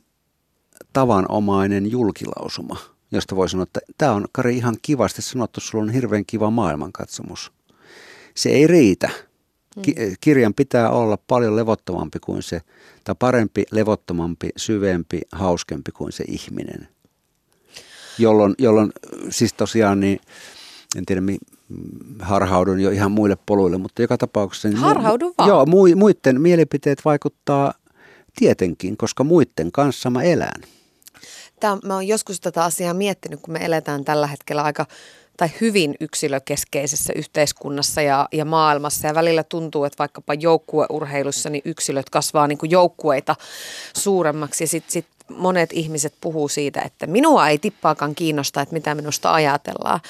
tavanomainen julkilausuma, josta voi sanoa, että tämä on Kari ihan kivasti sanottu, sulla on hirveän kiva maailmankatsomus. Se ei riitä. Ki- mm. kirjan pitää olla paljon levottomampi kuin se, tai parempi, levottomampi, syvempi, hauskempi kuin se ihminen. Jolloin, jolloin siis tosiaan niin, en tiedä, mi, harhaudun jo ihan muille poluille, mutta joka tapauksessa... Niin
Harhaudun vaan.
Joo, mu, muiden mielipiteet vaikuttaa tietenkin, koska muiden kanssa mä elän.
Tämä, mä oon joskus tätä asiaa miettinyt, kun me eletään tällä hetkellä aika tai hyvin yksilökeskeisessä yhteiskunnassa ja, ja maailmassa. Ja välillä tuntuu, että vaikkapa joukkueurheilussa niin yksilöt kasvaa niin kuin joukkueita suuremmaksi. Ja sitten sit monet ihmiset puhuu siitä, että minua ei tippaakaan kiinnosta, että mitä minusta ajatellaan.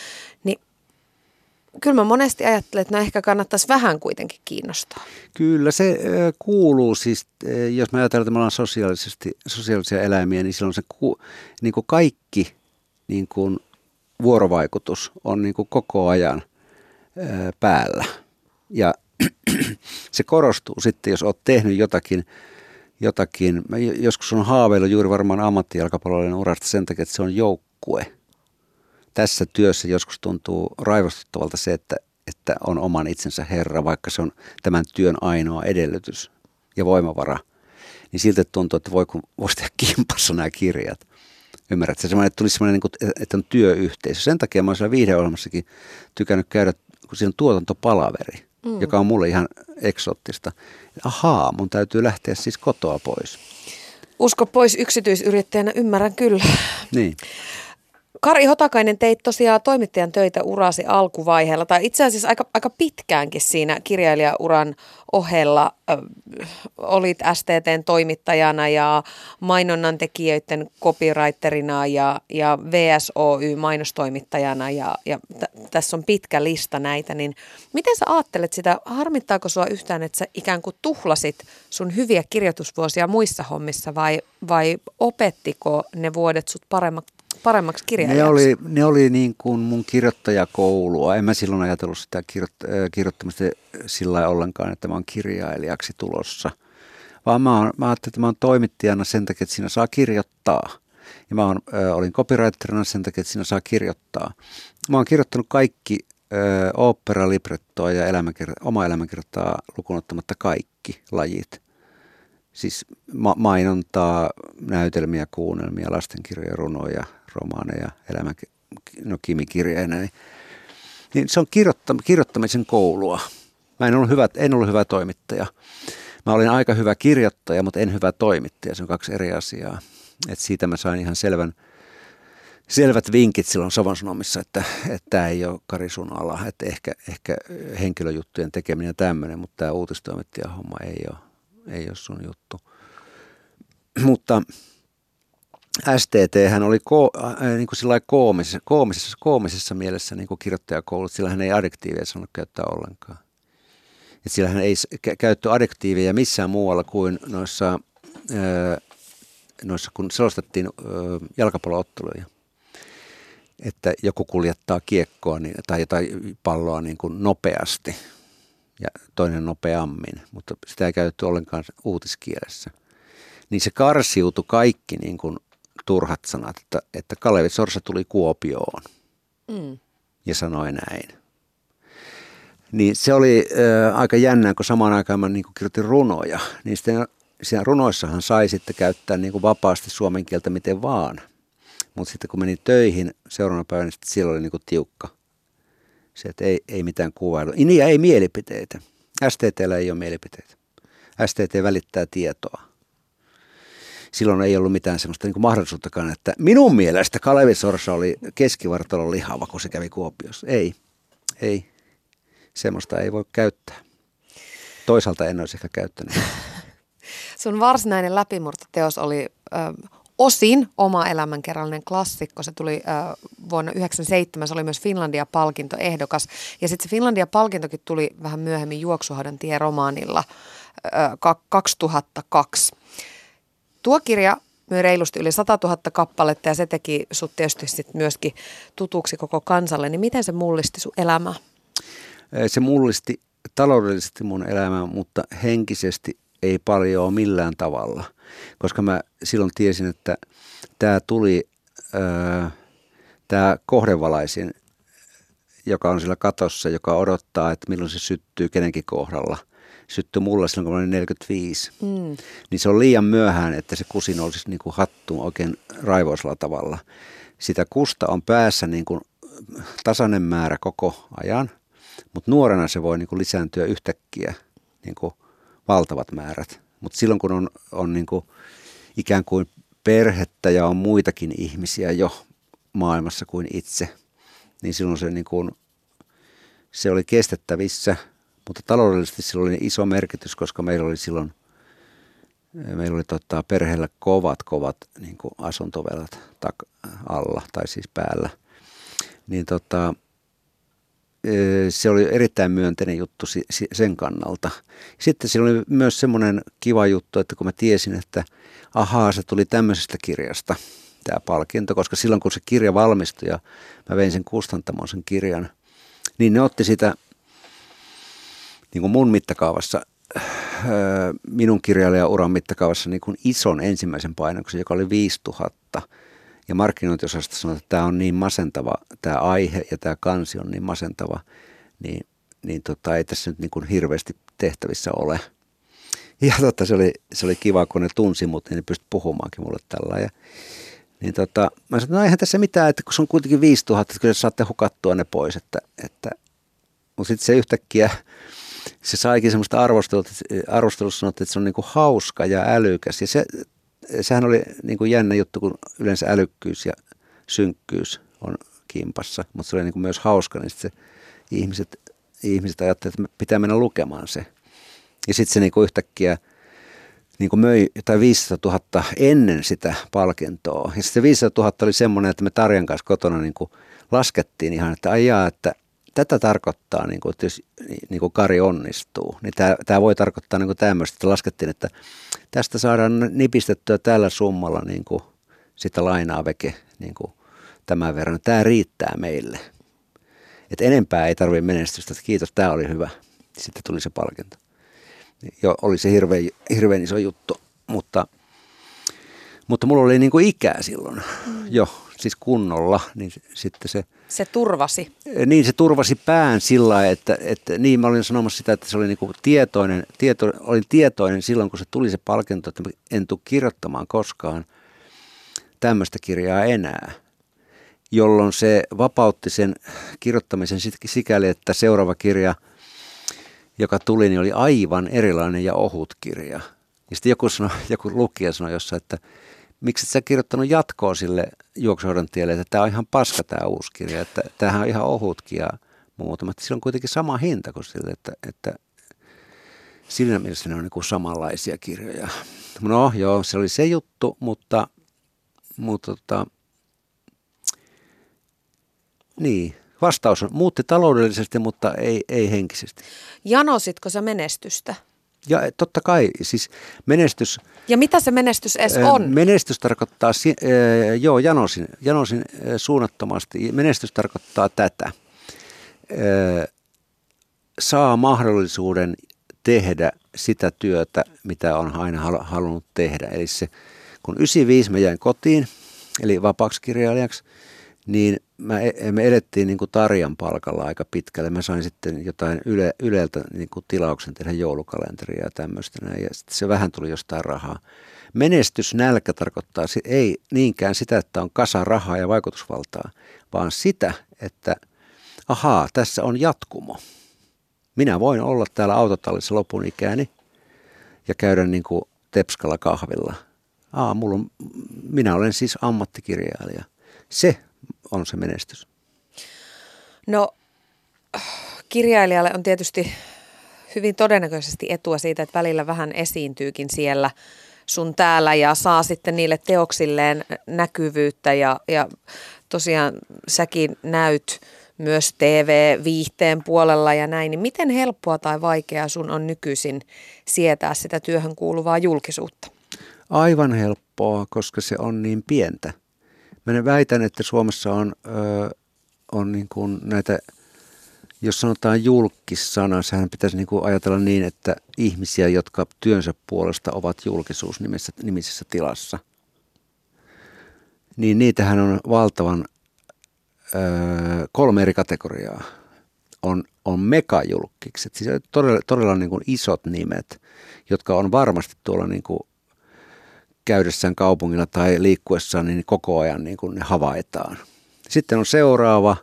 Kyllä mä monesti ajattelen, että no ehkä kannattaisi vähän kuitenkin kiinnostaa.
Kyllä se kuuluu siis, jos me ajatellaan, että me ollaan sosiaalisesti, sosiaalisia eläimiä, niin silloin se niin kuin kaikki niin kuin vuorovaikutus on niin kuin koko ajan päällä. Ja *clears throat* se korostuu sitten, jos olet tehnyt jotakin, jotakin joskus on haaveillut juuri varmaan ammattijalkapalloilijan urasta sen takia, että se on joukkue – tässä työssä joskus tuntuu raivostuttavalta se, että, että on oman itsensä herra, vaikka se on tämän työn ainoa edellytys ja voimavara. Niin siltä tuntuu, että voi kun voisi tehdä kimpassa nämä kirjat. Ymmärrät, se semmoinen, että tulisi semmoinen, niin että on työyhteisö. Sen takia mä olen siellä viihdeohjelmassakin tykännyt käydä, kun siinä on tuotantopalaveri, mm. joka on mulle ihan eksoottista. Ahaa, mun täytyy lähteä siis kotoa pois.
Usko pois yksityisyrittäjänä, ymmärrän kyllä.
Niin.
Kari Hotakainen teit tosiaan toimittajan töitä urasi alkuvaiheella, tai itse asiassa aika, aika pitkäänkin siinä kirjailijauran ohella. Ö, olit STTn toimittajana ja mainonnan tekijöiden copywriterina ja, ja VSOY mainostoimittajana ja, ja t- tässä on pitkä lista näitä, niin miten sä ajattelet sitä, harmittaako sua yhtään, että sä ikään kuin tuhlasit sun hyviä kirjoitusvuosia muissa hommissa vai, vai opettiko ne vuodet sut paremmat, paremmaksi kirjailijaksi?
Ne oli, ne oli niin kuin mun kirjoittajakoulua. En mä silloin ajatellut sitä kirjoitt- kirjoittamista sillä lailla ollenkaan, että mä oon kirjailijaksi tulossa. Vaan mä, oon, mä ajattelin, että mä oon toimittajana sen takia, että siinä saa kirjoittaa. Ja mä oon, ö, olin copywriterina sen takia, että siinä saa kirjoittaa. Mä oon kirjoittanut kaikki opera, librettoa ja elämänkirja, oma elämänkirjoittaa lukunottamatta kaikki lajit siis ma- mainontaa, näytelmiä, kuunnelmia, lastenkirjoja, runoja, romaaneja, elämä, no kimikirjeitä, niin, niin se on kirjoittam- kirjoittamisen koulua. Mä en ollut, hyvä, en ollut hyvä toimittaja. Mä olin aika hyvä kirjoittaja, mutta en hyvä toimittaja. Se on kaksi eri asiaa. Et siitä mä sain ihan selvän, selvät vinkit silloin Savon Sanomissa, että, että tämä ei ole Kari sun ala. Että ehkä, ehkä henkilöjuttujen tekeminen ja tämmöinen, mutta tämä uutistoimittajan homma ei ole, ei ole sun juttu. Mutta STT hän oli ko, äh, niin kuin koomisessa, koomisessa, koomisessa mielessä niin kirjoittajakoulut, sillä hän ei adjektiiveja sanonut käyttää ollenkaan. Et sillä hän ei käyttö adjektiiveja missään muualla kuin noissa, äh, noissa kun selostettiin äh, jalkapallootteluja. Että joku kuljettaa kiekkoa niin, tai jotain palloa niin kuin nopeasti ja toinen nopeammin, mutta sitä ei käytetty ollenkaan uutiskielessä. Niin se karsiutui kaikki niin kuin turhat sanat, että, että Kalevi Sorsa tuli Kuopioon mm. ja sanoi näin. Niin se oli äh, aika jännää, kun samaan aikaan mä niin kirjoitin runoja, niin sitten siinä runoissahan sai sitten käyttää niin kuin vapaasti suomen kieltä miten vaan. Mutta sitten kun menin töihin seuraavana päivänä, niin siellä oli niin kuin tiukka. Se, että ei, ei mitään kuvailua. Niin ja ei mielipiteitä. STTllä ei ole mielipiteitä. STT välittää tietoa silloin ei ollut mitään sellaista niin mahdollisuuttakaan, että minun mielestä Kalevi Sorsa oli keskivartalon lihava, kun se kävi Kuopiossa. Ei, ei. Semmoista ei voi käyttää. Toisaalta en olisi ehkä käyttänyt. *laughs*
Sun varsinainen läpimurtoteos oli ö, osin oma elämänkerrallinen klassikko. Se tuli äh, vuonna 1997, se oli myös Finlandia-palkintoehdokas. Ja sitten se Finlandia-palkintokin tuli vähän myöhemmin Juoksuhaudan tie-romaanilla äh, 2002. Tuo kirja myy reilusti yli 100 000 kappaletta ja se teki sut tietysti sit myöskin tutuksi koko kansalle. Niin miten se mullisti sun elämää?
Se mullisti taloudellisesti mun elämää, mutta henkisesti ei paljon millään tavalla. Koska mä silloin tiesin, että tämä tuli, tämä kohdevalaisin, joka on sillä katossa, joka odottaa, että milloin se syttyy kenenkin kohdalla – syttyi mulla silloin, kun mä olin 45. Mm. Niin se on liian myöhään, että se kusin olisi niin kuin hattu oikein raivoisella tavalla. Sitä kusta on päässä niin kuin tasainen määrä koko ajan, mutta nuorena se voi niin kuin lisääntyä yhtäkkiä niin kuin valtavat määrät. Mutta silloin, kun on, on niin kuin ikään kuin perhettä ja on muitakin ihmisiä jo maailmassa kuin itse, niin silloin se, niin kuin, se oli kestettävissä – mutta taloudellisesti sillä oli iso merkitys, koska meillä oli silloin meillä oli tota, perheellä kovat, kovat niin asuntovelat tak- alla tai siis päällä. Niin tota, e, se oli erittäin myönteinen juttu sen kannalta. Sitten siinä oli myös semmoinen kiva juttu, että kun mä tiesin, että ahaa, se tuli tämmöisestä kirjasta tämä palkinto, koska silloin kun se kirja valmistui ja mä vein sen kustantamon sen kirjan, niin ne otti sitä niin kuin mun mittakaavassa, öö, minun kirjailijauran mittakaavassa niin kuin ison ensimmäisen painoksen, joka oli 5000. Ja markkinointiosasto sanoi, että tämä on niin masentava, tämä aihe ja tämä kansi on niin masentava, niin, niin tota, ei tässä nyt niin kuin hirveästi tehtävissä ole. Ja tota, se, oli, se oli kiva, kun ne tunsi mut, niin ne pystyi puhumaankin mulle tällä. Ja, niin tota, mä sanoin, no eihän tässä mitään, että kun se on kuitenkin 5000, että kyllä saatte hukattua ne pois. Että, että, mutta sitten se yhtäkkiä se saikin semmoista arvostelua, arvostelussa sanottiin, että se on niin kuin hauska ja älykäs. Ja se, sehän oli niin kuin jännä juttu, kun yleensä älykkyys ja synkkyys on kimpassa, mutta se oli niin kuin myös hauska, niin se ihmiset, ihmiset ajattelivat, että pitää mennä lukemaan se. Ja sitten se niin kuin yhtäkkiä niin kuin möi jotain 500 000 ennen sitä palkintoa. Ja sitten 500 000 oli semmoinen, että me Tarjan kanssa kotona niin kuin laskettiin ihan, että ajaa, että tätä tarkoittaa, niin kuin, että jos niin kuin Kari onnistuu, niin tämä, tämä voi tarkoittaa niin kuin tämmöistä, että laskettiin, että tästä saadaan nipistettyä tällä summalla niin kuin sitä lainaa veke niin kuin tämän verran. Tämä riittää meille. Et enempää ei tarvitse menestystä, että kiitos, tämä oli hyvä. Sitten tuli se palkinto. Jo, oli se hirveän, hirveän iso juttu, mutta, mutta mulla oli niin kuin ikää silloin mm. jo, siis kunnolla, niin sitten se –
se turvasi.
Niin, se turvasi pään sillä että, että niin mä olin sanomassa sitä, että se oli niinku tietoinen, tieto, olin tietoinen silloin, kun se tuli se palkinto, että en tule kirjoittamaan koskaan tämmöistä kirjaa enää, jolloin se vapautti sen kirjoittamisen sikäli, että seuraava kirja, joka tuli, niin oli aivan erilainen ja ohut kirja. Ja sitten joku, sanoi, joku lukija sanoi jossain, että miksi et sä kirjoittanut jatkoa sille juoksuhoidon tielle, että tämä on ihan paska tämä uusi kirja, että tämähän on ihan ohutkin ja muuta, mutta sillä on kuitenkin sama hinta kuin sille, että, että siinä mielessä ne on niin samanlaisia kirjoja. No joo, se oli se juttu, mutta, mutta tota, niin, vastaus on, muutti taloudellisesti, mutta ei, ei henkisesti.
Janositko sä menestystä?
Ja totta kai, siis menestys...
Ja mitä se menestys edes on?
Menestys tarkoittaa, joo, janosin, janosin suunnattomasti. Menestys tarkoittaa tätä. Saa mahdollisuuden tehdä sitä työtä, mitä on aina halunnut tehdä. Eli se, kun 95 mä jäin kotiin, eli vapaaksi kirjailijaksi, niin mä, e, me elettiin niin kuin Tarjan palkalla aika pitkälle. Mä sain sitten jotain yle, Yleltä niin kuin tilauksen tehdä joulukalenteria ja tämmöistä. Ja sitten se vähän tuli jostain rahaa. Menestysnälkä tarkoittaa ei niinkään sitä, että on kasa rahaa ja vaikutusvaltaa, vaan sitä, että ahaa, tässä on jatkumo. Minä voin olla täällä autotallissa lopun ikäni ja käydä niin kuin tepskalla kahvilla. Aa, mulla on, minä olen siis ammattikirjailija. Se on se menestys?
No kirjailijalle on tietysti hyvin todennäköisesti etua siitä, että välillä vähän esiintyykin siellä sun täällä ja saa sitten niille teoksilleen näkyvyyttä ja, ja tosiaan säkin näyt myös TV-viihteen puolella ja näin, niin miten helppoa tai vaikeaa sun on nykyisin sietää sitä työhön kuuluvaa julkisuutta?
Aivan helppoa, koska se on niin pientä. Mä väitän, että Suomessa on, ö, on niin kuin näitä, jos sanotaan julkissana, sehän pitäisi niin kuin ajatella niin, että ihmisiä, jotka työnsä puolesta ovat julkisuus nimisessä tilassa, niin niitähän on valtavan ö, kolme eri kategoriaa. On, on megajulkikset, siis todella, todella niin kuin isot nimet, jotka on varmasti tuolla niin kuin käydessään kaupungilla tai liikkuessaan, niin koko ajan niin kuin ne havaitaan. Sitten on seuraava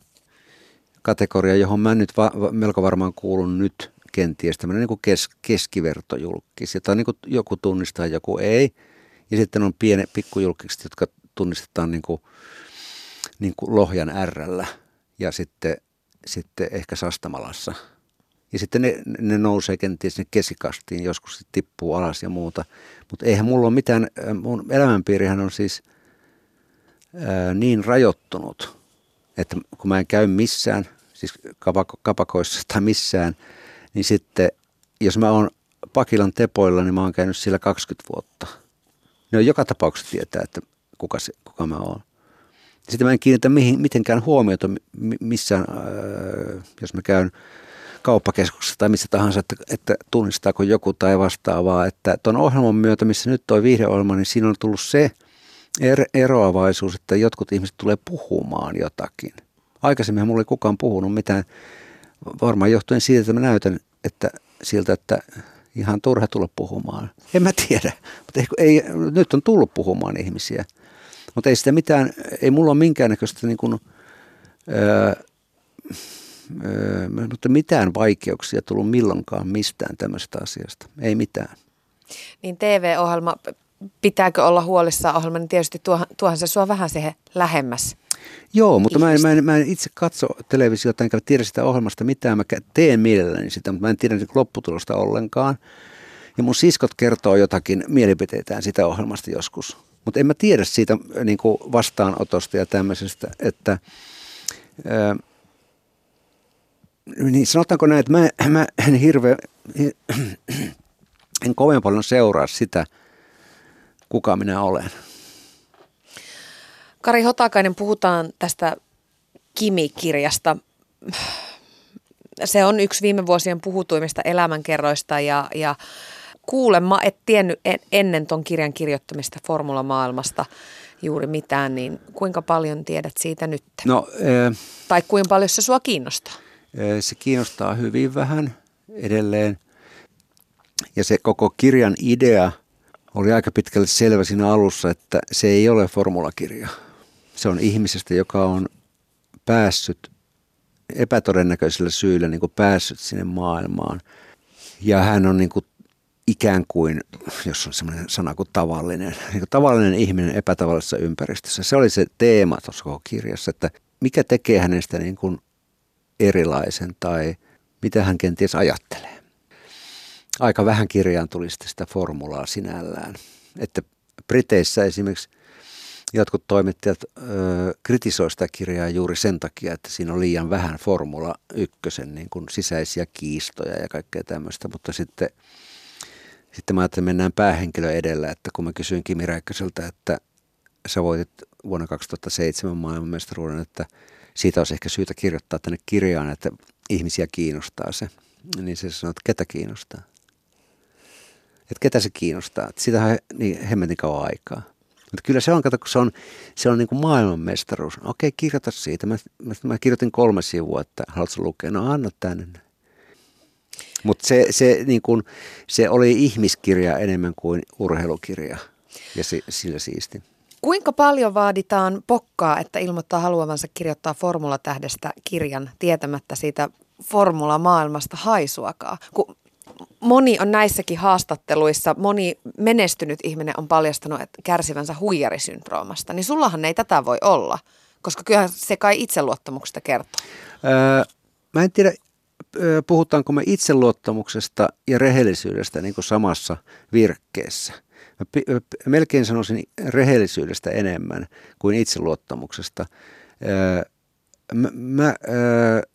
kategoria, johon mä nyt va- melko varmaan kuulun nyt kenties, tämmöinen niin kuin kes- keskivertojulkis, jota niin kuin joku tunnistaa, joku ei. Ja sitten on piene pikkujulkikset, jotka tunnistetaan niin kuin, niin kuin Lohjan ärrällä ja sitten, sitten ehkä Sastamalassa – ja sitten ne, ne nousee kenties sinne kesikastiin, joskus tippuu alas ja muuta. Mutta eihän mulla ole mitään, mun elämänpiirihän on siis ää, niin rajoittunut, että kun mä en käy missään, siis kapako, kapakoissa tai missään, niin sitten jos mä oon Pakilan tepoilla, niin mä oon käynyt siellä 20 vuotta. Ne on joka tapauksessa tietää, että kuka, se, kuka mä oon. Sitten mä en kiinnitä mihin, mitenkään huomiota missään, ää, jos mä käyn kauppakeskuksessa tai missä tahansa, että, että tunnistaako joku tai vastaavaa. Että tuon ohjelman myötä, missä nyt toi viihdeohjelma, niin siinä on tullut se er, eroavaisuus, että jotkut ihmiset tulee puhumaan jotakin. Aikaisemmin mulla ei kukaan puhunut mitään, varmaan johtuen siitä, että mä näytän että siltä, että ihan turha tulla puhumaan. En mä tiedä, mutta ei, ei, nyt on tullut puhumaan ihmisiä. Mutta ei sitä mitään, ei mulla ole minkäännäköistä niin kuin, öö, mutta mitään vaikeuksia tullut milloinkaan mistään tämmöisestä asiasta. Ei mitään.
Niin TV-ohjelma, pitääkö olla huolissaan ohjelma, niin tietysti tuohan, tuohan se sua vähän siihen lähemmäs.
Joo, mutta mä en, mä, en, mä en itse katso televisiota enkä tiedä sitä ohjelmasta mitään. Mä teen mielelläni sitä, mutta mä en tiedä lopputulosta ollenkaan. Ja mun siskot kertoo jotakin mielipiteitään sitä ohjelmasta joskus. Mutta en mä tiedä siitä niin vastaanotosta ja tämmöisestä, että niin sanotaanko näin, että mä, mä en hirveä, en kovin paljon seuraa sitä, kuka minä olen.
Kari Hotakainen, puhutaan tästä Kimi-kirjasta. Se on yksi viime vuosien puhutuimmista elämänkerroista ja, ja kuulemma et tiennyt ennen ton kirjan kirjoittamista formulamaailmasta juuri mitään, niin kuinka paljon tiedät siitä nyt? No, ee... Tai kuinka paljon se sua kiinnostaa?
Se kiinnostaa hyvin vähän edelleen. Ja se koko kirjan idea oli aika pitkälle selvä siinä alussa, että se ei ole formulakirja. Se on ihmisestä, joka on päässyt epätodennäköisillä syillä niin kuin päässyt sinne maailmaan. Ja hän on niin kuin ikään kuin, jos on semmoinen sana kuin tavallinen, niin kuin tavallinen ihminen epätavallisessa ympäristössä. Se oli se teema tuossa koko kirjassa, että mikä tekee hänestä niin kuin erilaisen tai mitä hän kenties ajattelee. Aika vähän kirjaan tuli sitä formulaa sinällään. Että Briteissä esimerkiksi jotkut toimittajat ö, kritisoivat sitä kirjaa juuri sen takia, että siinä on liian vähän formula ykkösen niin kuin sisäisiä kiistoja ja kaikkea tämmöistä, mutta sitten, sitten mä ajattelin, että mennään päähenkilö edellä, että kun mä kysyin Kimi Räikköseltä, että sä voitit vuonna 2007 maailmanmestaruuden, että – siitä olisi ehkä syytä kirjoittaa tänne kirjaan, että ihmisiä kiinnostaa se. Niin se sanoo, että ketä kiinnostaa. Että ketä se kiinnostaa. Että on niin hemmetin kauan aikaa. Mutta kyllä se on, kato, kun se on, se on niin kuin maailmanmestaruus. Okei, kirjoita siitä. Mä, mä, mä kirjoitin kolme sivua, että haluatko lukea? No anna tänne. Mutta se, se, niin se oli ihmiskirja enemmän kuin urheilukirja ja si, sillä siisti.
Kuinka paljon vaaditaan pokkaa, että ilmoittaa haluavansa kirjoittaa formulatähdestä kirjan tietämättä siitä formula-maailmasta haisuakaan? Kun moni on näissäkin haastatteluissa, moni menestynyt ihminen on paljastanut että kärsivänsä huijarisyndroomasta, niin sullahan ei tätä voi olla, koska kyllähän se kai itseluottamuksesta kertoo.
Öö, mä en tiedä, puhutaanko me itseluottamuksesta ja rehellisyydestä niin kuin samassa virkkeessä – Mä, melkein sanoisin rehellisyydestä enemmän kuin itseluottamuksesta. Mä, mä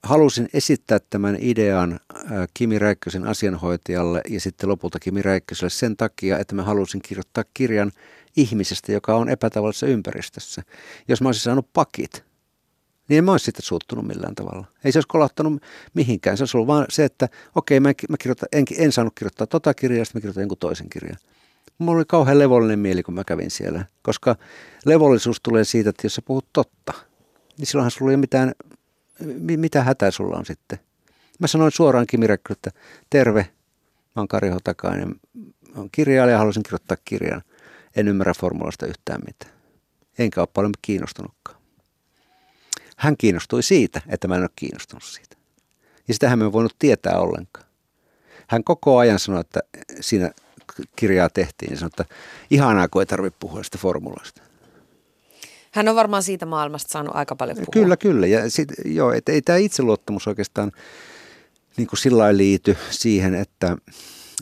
halusin esittää tämän idean Kimi Räikkösen asianhoitajalle ja sitten lopulta Kimi Räikköselle sen takia, että mä halusin kirjoittaa kirjan ihmisestä, joka on epätavallisessa ympäristössä. Jos mä olisin saanut pakit, niin en mä olisi sitten suuttunut millään tavalla. Ei se olisi kolahtanut mihinkään. Se olisi ollut vaan se, että okei, mä, mä en, en saanut kirjoittaa tota kirjaa, sitten mä kirjoitan jonkun toisen kirjan. Mulla oli kauhean levollinen mieli, kun mä kävin siellä, koska levollisuus tulee siitä, että jos sä puhut totta, niin silloinhan sulla ei ole mitään, mitä hätää sulla on sitten. Mä sanoin suoraan Kimi että terve, mä oon Kari Hotakainen, olen kirjailija, haluaisin kirjoittaa kirjan. En ymmärrä formulasta yhtään mitään. Enkä ole paljon kiinnostunutkaan. Hän kiinnostui siitä, että mä en ole kiinnostunut siitä. Ja sitä hän ei voinut tietää ollenkaan. Hän koko ajan sanoi, että siinä kirjaa tehtiin, niin sanoi, että ihanaa, kun ei tarvitse puhua sitä formulasta.
Hän on varmaan siitä maailmasta saanut aika paljon puhua.
Kyllä, kyllä. Ja sit, joo, et ei tämä itseluottamus oikeastaan niin kuin sillä liity siihen, että,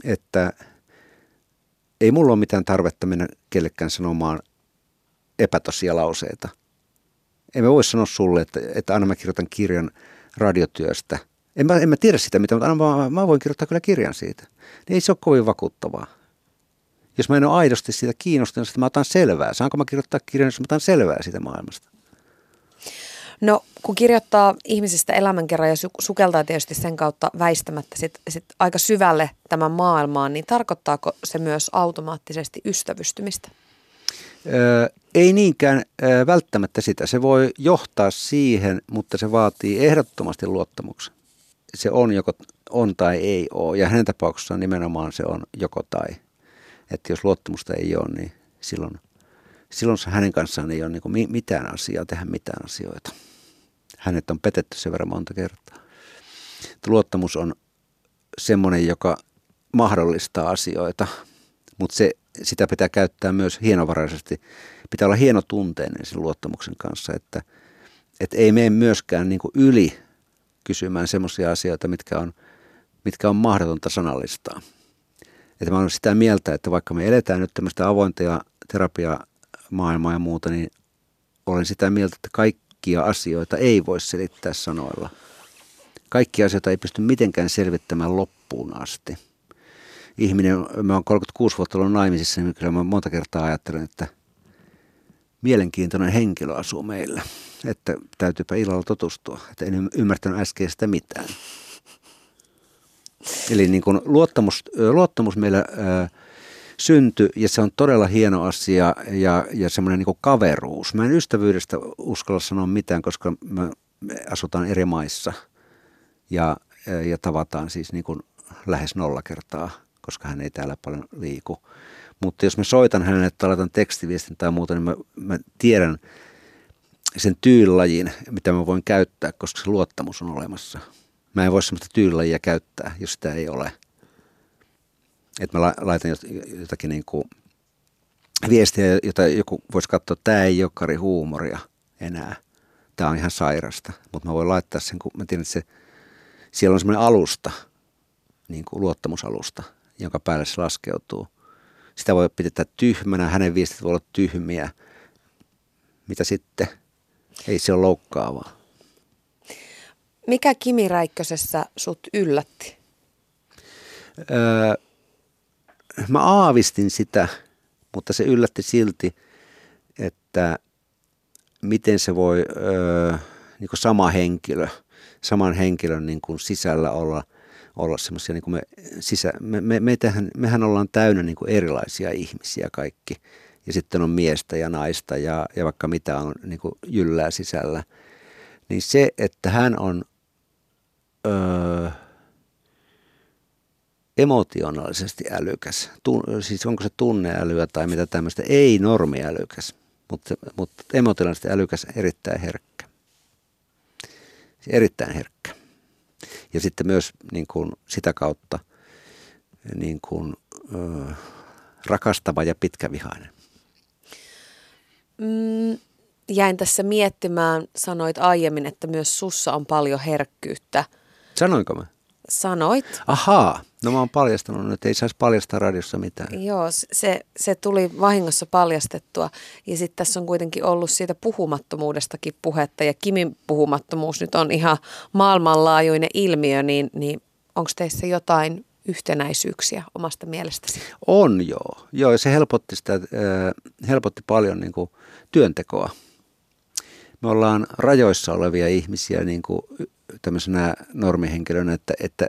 että ei mulla ole mitään tarvetta mennä kellekään sanomaan epätosia lauseita. En mä voi sanoa sulle, että, että aina mä kirjoitan kirjan radiotyöstä. En mä, en mä tiedä sitä mitä, mutta aina mä, mä voin kirjoittaa kyllä kirjan siitä. Niin ei se ole kovin vakuuttavaa jos mä en ole aidosti siitä kiinnostunut, että mä otan selvää. Saanko mä kirjoittaa kirjan, jos mä otan selvää siitä maailmasta?
No, kun kirjoittaa ihmisistä elämänkerran ja sukeltaa tietysti sen kautta väistämättä sit, sit aika syvälle tämän maailmaan, niin tarkoittaako se myös automaattisesti ystävystymistä?
Öö, ei niinkään öö, välttämättä sitä. Se voi johtaa siihen, mutta se vaatii ehdottomasti luottamuksen. Se on joko on tai ei ole. Ja hänen tapauksessaan nimenomaan se on joko tai että jos luottamusta ei ole, niin silloin, silloin hänen kanssaan ei ole niin mitään asiaa tehdä mitään asioita. Hänet on petetty sen verran monta kertaa. Luottamus on semmoinen, joka mahdollistaa asioita, mutta se, sitä pitää käyttää myös hienovaraisesti. Pitää olla hienotunteinen sen luottamuksen kanssa, että, että ei mene myöskään niin yli kysymään semmoisia asioita, mitkä on, mitkä on mahdotonta sanallistaa. Että mä olen sitä mieltä, että vaikka me eletään nyt tämmöistä avointa ja terapiamaailmaa ja muuta, niin olen sitä mieltä, että kaikkia asioita ei voi selittää sanoilla. Kaikkia asioita ei pysty mitenkään selvittämään loppuun asti. Ihminen, mä oon 36 vuotta ollut naimisissa, niin kyllä mä monta kertaa ajattelen, että mielenkiintoinen henkilö asuu meillä. Että täytyypä illalla tutustua. Että en ymmärtänyt äskeistä mitään. Eli niin kuin luottamus, luottamus meillä ää, syntyi ja se on todella hieno asia ja, ja semmoinen niin kaveruus. Mä en ystävyydestä uskalla sanoa mitään, koska me asutaan eri maissa ja, ja tavataan siis niin kuin lähes nolla kertaa, koska hän ei täällä paljon liiku. Mutta jos mä soitan hänelle, että laitan tekstiviestin tai muuta, niin mä, mä tiedän sen tyylajin, mitä mä voin käyttää, koska se luottamus on olemassa. Mä en voi sellaista tyylilajia käyttää, jos sitä ei ole. Että mä laitan jotakin niin kuin viestiä, jota joku voisi katsoa, että tämä ei ole Kari huumoria enää. Tämä on ihan sairasta. Mutta mä voin laittaa sen, kun mä tiedän, että se, siellä on semmoinen alusta, niin kuin luottamusalusta, jonka päälle se laskeutuu. Sitä voi pitää tyhmänä, hänen viestit voi olla tyhmiä. Mitä sitten? Ei se ole loukkaavaa.
Mikä Kimi Räikkösessä sut yllätti?
Öö, mä aavistin sitä, mutta se yllätti silti, että miten se voi öö, niin kuin sama henkilö, saman henkilön niin kuin sisällä olla, olla semmoisia, niin kuin me, sisä, me, me, meitähän, mehän ollaan täynnä niin kuin erilaisia ihmisiä kaikki. Ja sitten on miestä ja naista ja, ja vaikka mitä on niin kuin jyllää sisällä. Niin se, että hän on öö, emotionaalisesti älykäs. Tun, siis onko se tunneälyä tai mitä tämmöistä, ei normiälykäs, mutta, mutta emotionaalisesti älykäs, erittäin herkkä. Erittäin herkkä. Ja sitten myös niin kuin sitä kautta niin kuin, öö, rakastava ja pitkävihainen.
Mm, jäin tässä miettimään, sanoit aiemmin, että myös sussa on paljon herkkyyttä –
Sanoinko mä?
Sanoit.
Ahaa, No mä oon paljastanut, että ei saisi paljastaa radiossa mitään.
Joo, se, se tuli vahingossa paljastettua. Ja sitten tässä on kuitenkin ollut siitä puhumattomuudestakin puhetta. Ja Kimin puhumattomuus nyt on ihan maailmanlaajuinen ilmiö, niin, niin onko teissä jotain yhtenäisyyksiä omasta mielestäsi?
On joo. Joo, ja se helpotti, sitä, äh, helpotti paljon niin kuin työntekoa. Me ollaan rajoissa olevia ihmisiä niin kuin tämmöisenä normihenkilönä, että, että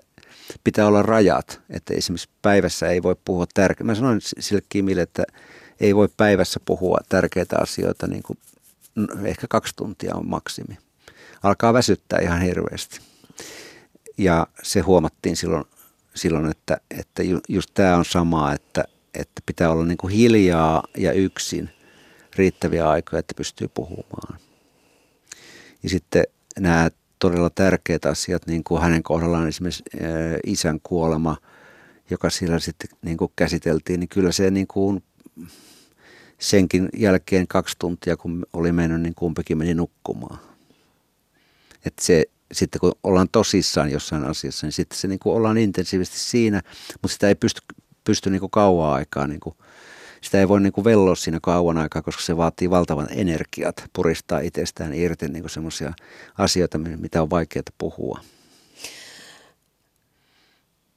pitää olla rajat, että esimerkiksi päivässä ei voi puhua tärkeää. Mä sanoin sille Kimille, että ei voi päivässä puhua tärkeitä asioita, niin kuin ehkä kaksi tuntia on maksimi. Alkaa väsyttää ihan hirveästi. Ja se huomattiin silloin, silloin että, että just tämä on sama, että, että pitää olla niin kuin hiljaa ja yksin riittäviä aikoja, että pystyy puhumaan. Ja sitten nämä todella tärkeät asiat, niin kuin hänen kohdallaan esimerkiksi isän kuolema, joka siellä sitten niin kuin käsiteltiin, niin kyllä se niin kuin senkin jälkeen kaksi tuntia, kun oli mennyt, niin kumpikin meni nukkumaan. Että se, sitten kun ollaan tosissaan jossain asiassa, niin sitten se niin kuin ollaan intensiivisesti siinä, mutta sitä ei pysty, pysty niin kuin kauan aikaa niin kuin sitä ei voi niin kuin velloa siinä kauan aikaa, koska se vaatii valtavan energiat puristaa itsestään irti niin semmoisia asioita, mitä on vaikeaa puhua.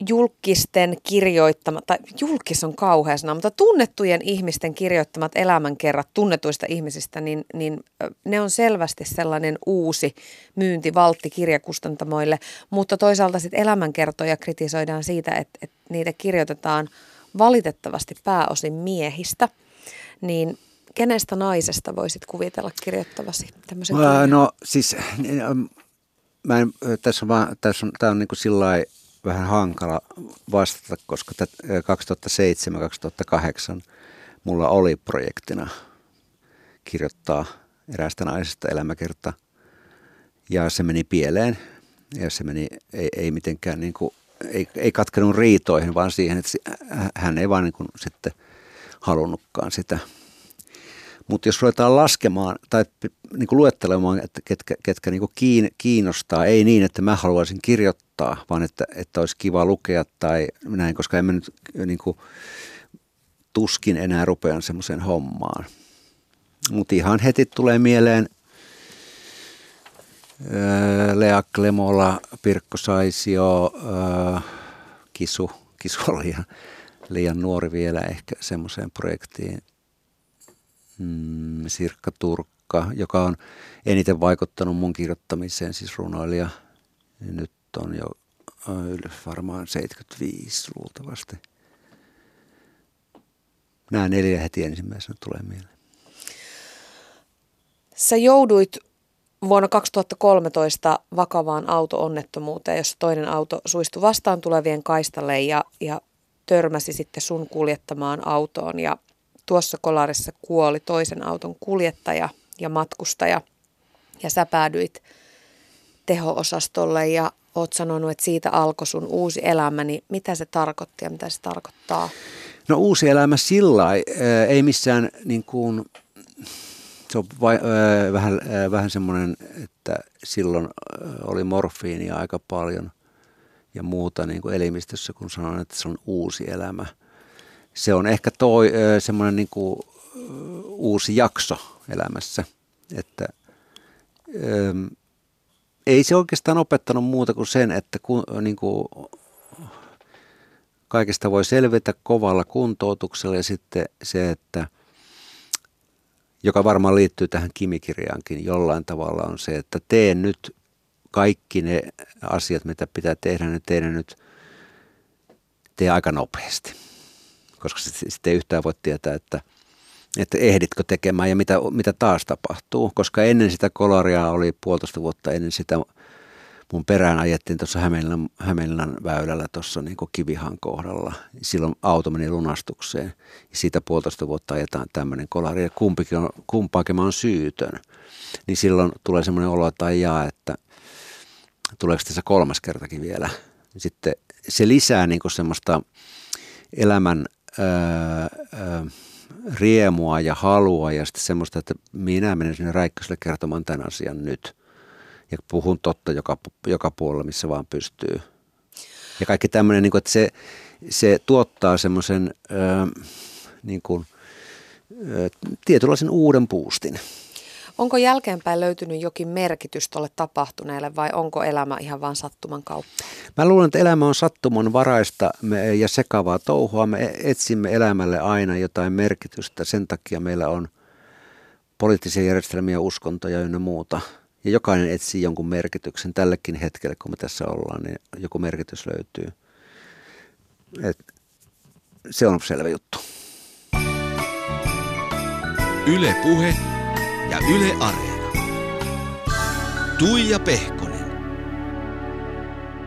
Julkisten kirjoittamat, tai julkis on kauhea sana, mutta tunnettujen ihmisten kirjoittamat elämänkerrat tunnetuista ihmisistä, niin, niin ne on selvästi sellainen uusi myyntivaltti kirjakustantamoille, mutta toisaalta sitten elämänkertoja kritisoidaan siitä, että, että niitä kirjoitetaan – valitettavasti pääosin miehistä, niin kenestä naisesta voisit kuvitella kirjoittavasi tämmöisen
kirjan? No siis, mä en, tässä on, vaan, tässä on, tämä on niin kuin sillä vähän hankala vastata, koska 2007-2008 mulla oli projektina kirjoittaa eräästä naisesta elämäkerta ja se meni pieleen ja se meni, ei, ei mitenkään niin kuin ei, ei katkenut riitoihin, vaan siihen, että hän ei vaan niin kuin sitten halunnutkaan sitä. Mutta jos ruvetaan laskemaan tai niin kuin luettelemaan, että ketkä, ketkä niin kuin kiinnostaa, ei niin, että mä haluaisin kirjoittaa, vaan että, että olisi kiva lukea tai näin, koska en mä nyt niin kuin, tuskin enää rupean semmoiseen hommaan. Mutta ihan heti tulee mieleen Lea Klemola, Pirkko Saisio, Kisu, Kisu oli liian, liian nuori vielä ehkä semmoiseen projektiin. Mm, Sirkka Turkka, joka on eniten vaikuttanut mun kirjoittamiseen, siis runoilija. Nyt on jo varmaan 75 luultavasti. Nämä neljä heti ensimmäisenä tulee mieleen.
Sä jouduit vuonna 2013 vakavaan auto-onnettomuuteen, jossa toinen auto suistui vastaan tulevien kaistalle ja, ja törmäsi sitten sun kuljettamaan autoon. Ja tuossa kolarissa kuoli toisen auton kuljettaja ja matkustaja. Ja sä päädyit teho-osastolle ja oot sanonut, että siitä alkoi sun uusi elämä, niin mitä se tarkoitti ja mitä se tarkoittaa?
No uusi elämä sillä ei missään niin kuin se on vai, äh, vähän, äh, vähän semmoinen, että silloin oli morfiinia aika paljon ja muuta niin kuin elimistössä, kun sanon, että se on uusi elämä. Se on ehkä toi, äh, semmoinen niin kuin, äh, uusi jakso elämässä, että äh, ei se oikeastaan opettanut muuta kuin sen, että kun, niin kuin, kaikesta voi selvitä kovalla kuntoutuksella ja sitten se, että – joka varmaan liittyy tähän kimikirjaankin jollain tavalla, on se, että tee nyt kaikki ne asiat, mitä pitää tehdä, ne tehdä nyt tee aika nopeasti. Koska sitten ei yhtään voi tietää, että, että ehditkö tekemään ja mitä, mitä taas tapahtuu. Koska ennen sitä kolaria oli puolitoista vuotta ennen sitä mun perään ajettiin tuossa Hämeenlinnan, Hämeenlinnan väylällä tuossa niin Kivihan kohdalla. Silloin auto meni lunastukseen. Ja siitä puolitoista vuotta ajetaan tämmöinen kolari ja kumpikin on, kumpaakin mä on syytön. Niin silloin tulee semmoinen olo, että jaa, että tuleeko tässä kolmas kertakin vielä. Sitten se lisää niin semmoista elämän ää, ää, riemua ja halua ja sitten semmoista, että minä menen sinne Räikköselle kertomaan tämän asian nyt – ja puhun totta joka, joka puolella, missä vaan pystyy. Ja kaikki tämmöinen, niin kuin, että se, se tuottaa semmoisen niin kuin, tietynlaisen uuden puustin.
Onko jälkeenpäin löytynyt jokin merkitys tuolle tapahtuneelle vai onko elämä ihan vain sattuman kautta?
Mä luulen, että elämä on sattuman varaista ja sekavaa touhua. Me etsimme elämälle aina jotain merkitystä. Sen takia meillä on poliittisia järjestelmiä, uskontoja ynnä muuta. Ja jokainen etsii jonkun merkityksen. Tällekin hetkelle, kun me tässä ollaan, niin joku merkitys löytyy. Et se on selvä juttu.
Yle Puhe ja Yle Areena. Tuija Pehkonen.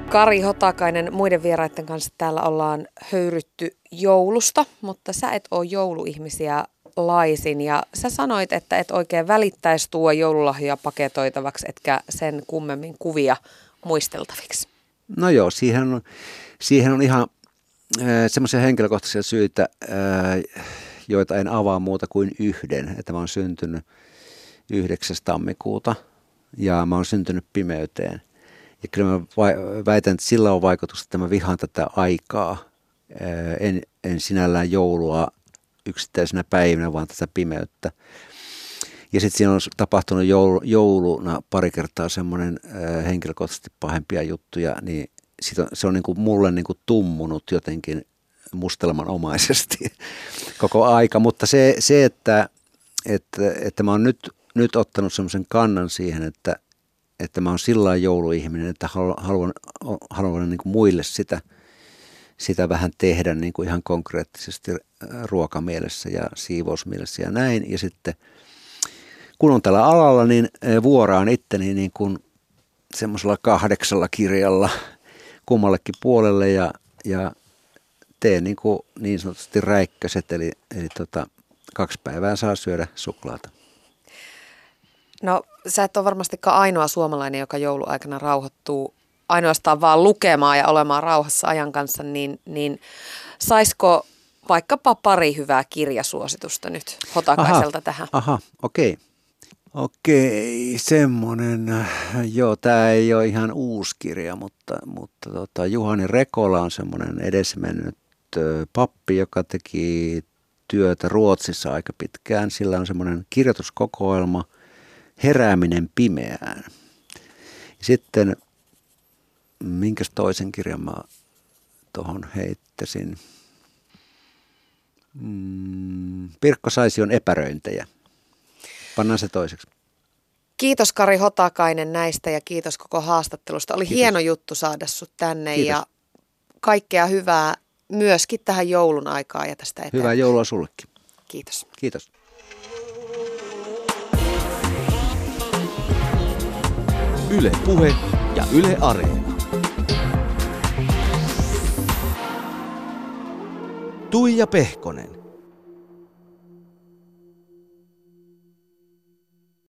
Kari Hotakainen, muiden vieraiden kanssa täällä ollaan höyrytty joulusta, mutta sä et ole jouluihmisiä laisin ja sä sanoit, että et oikein välittäisi tuo joululahjoja paketoitavaksi, etkä sen kummemmin kuvia muisteltaviksi.
No joo, siihen on, siihen on ihan äh, semmoisia henkilökohtaisia syitä, äh, joita en avaa muuta kuin yhden, että mä oon syntynyt 9. tammikuuta ja mä oon syntynyt pimeyteen. Ja kyllä mä väitän, että sillä on vaikutus, että mä vihaan tätä aikaa. En, en sinällään joulua yksittäisenä päivinä, vaan tätä pimeyttä. Ja sitten siinä on tapahtunut joulu, jouluna pari kertaa semmoinen henkilökohtaisesti pahempia juttuja, niin sit on, se on niin kuin mulle niin kuin tummunut jotenkin mustelmanomaisesti *laughs* koko aika. Mutta se, se että, että, että mä oon nyt nyt ottanut semmoisen kannan siihen, että, että mä oon sillä jouluihminen, että haluan, haluan niin kuin muille sitä, sitä vähän tehdä niin kuin ihan konkreettisesti ruokamielessä ja siivousmielessä ja näin. Ja sitten kun on tällä alalla, niin vuoraan itteni niin kuin semmoisella kahdeksalla kirjalla kummallekin puolelle ja, ja teen niin, kuin niin sanotusti räikköset, eli, eli tota, kaksi päivää saa syödä suklaata.
No sä et ole varmastikaan ainoa suomalainen, joka jouluaikana rauhoittuu ainoastaan vaan lukemaan ja olemaan rauhassa ajan kanssa, niin, niin saisiko vaikkapa pari hyvää kirjasuositusta nyt Hotakaiselta aha, tähän?
Aha, okei. Okay. Okei, semmoinen, joo, tämä ei ole ihan uusi kirja, mutta, mutta tota, Juhani Rekola on semmoinen edesmennyt pappi, joka teki työtä Ruotsissa aika pitkään. Sillä on semmoinen kirjoituskokoelma – Herääminen pimeään. Sitten, minkäs toisen kirjan mä tuohon heittäisin? Mm, Pirkko Saision epäröintejä. Pannaan se toiseksi.
Kiitos Kari Hotakainen näistä ja kiitos koko haastattelusta. Oli kiitos. hieno juttu saada sut tänne kiitos. ja kaikkea hyvää myöskin tähän joulun aikaan ja tästä eteenpäin.
Hyvää joulua sullekin.
Kiitos.
Kiitos.
Yle Puhe ja Yle Areena. Tuija Pehkonen.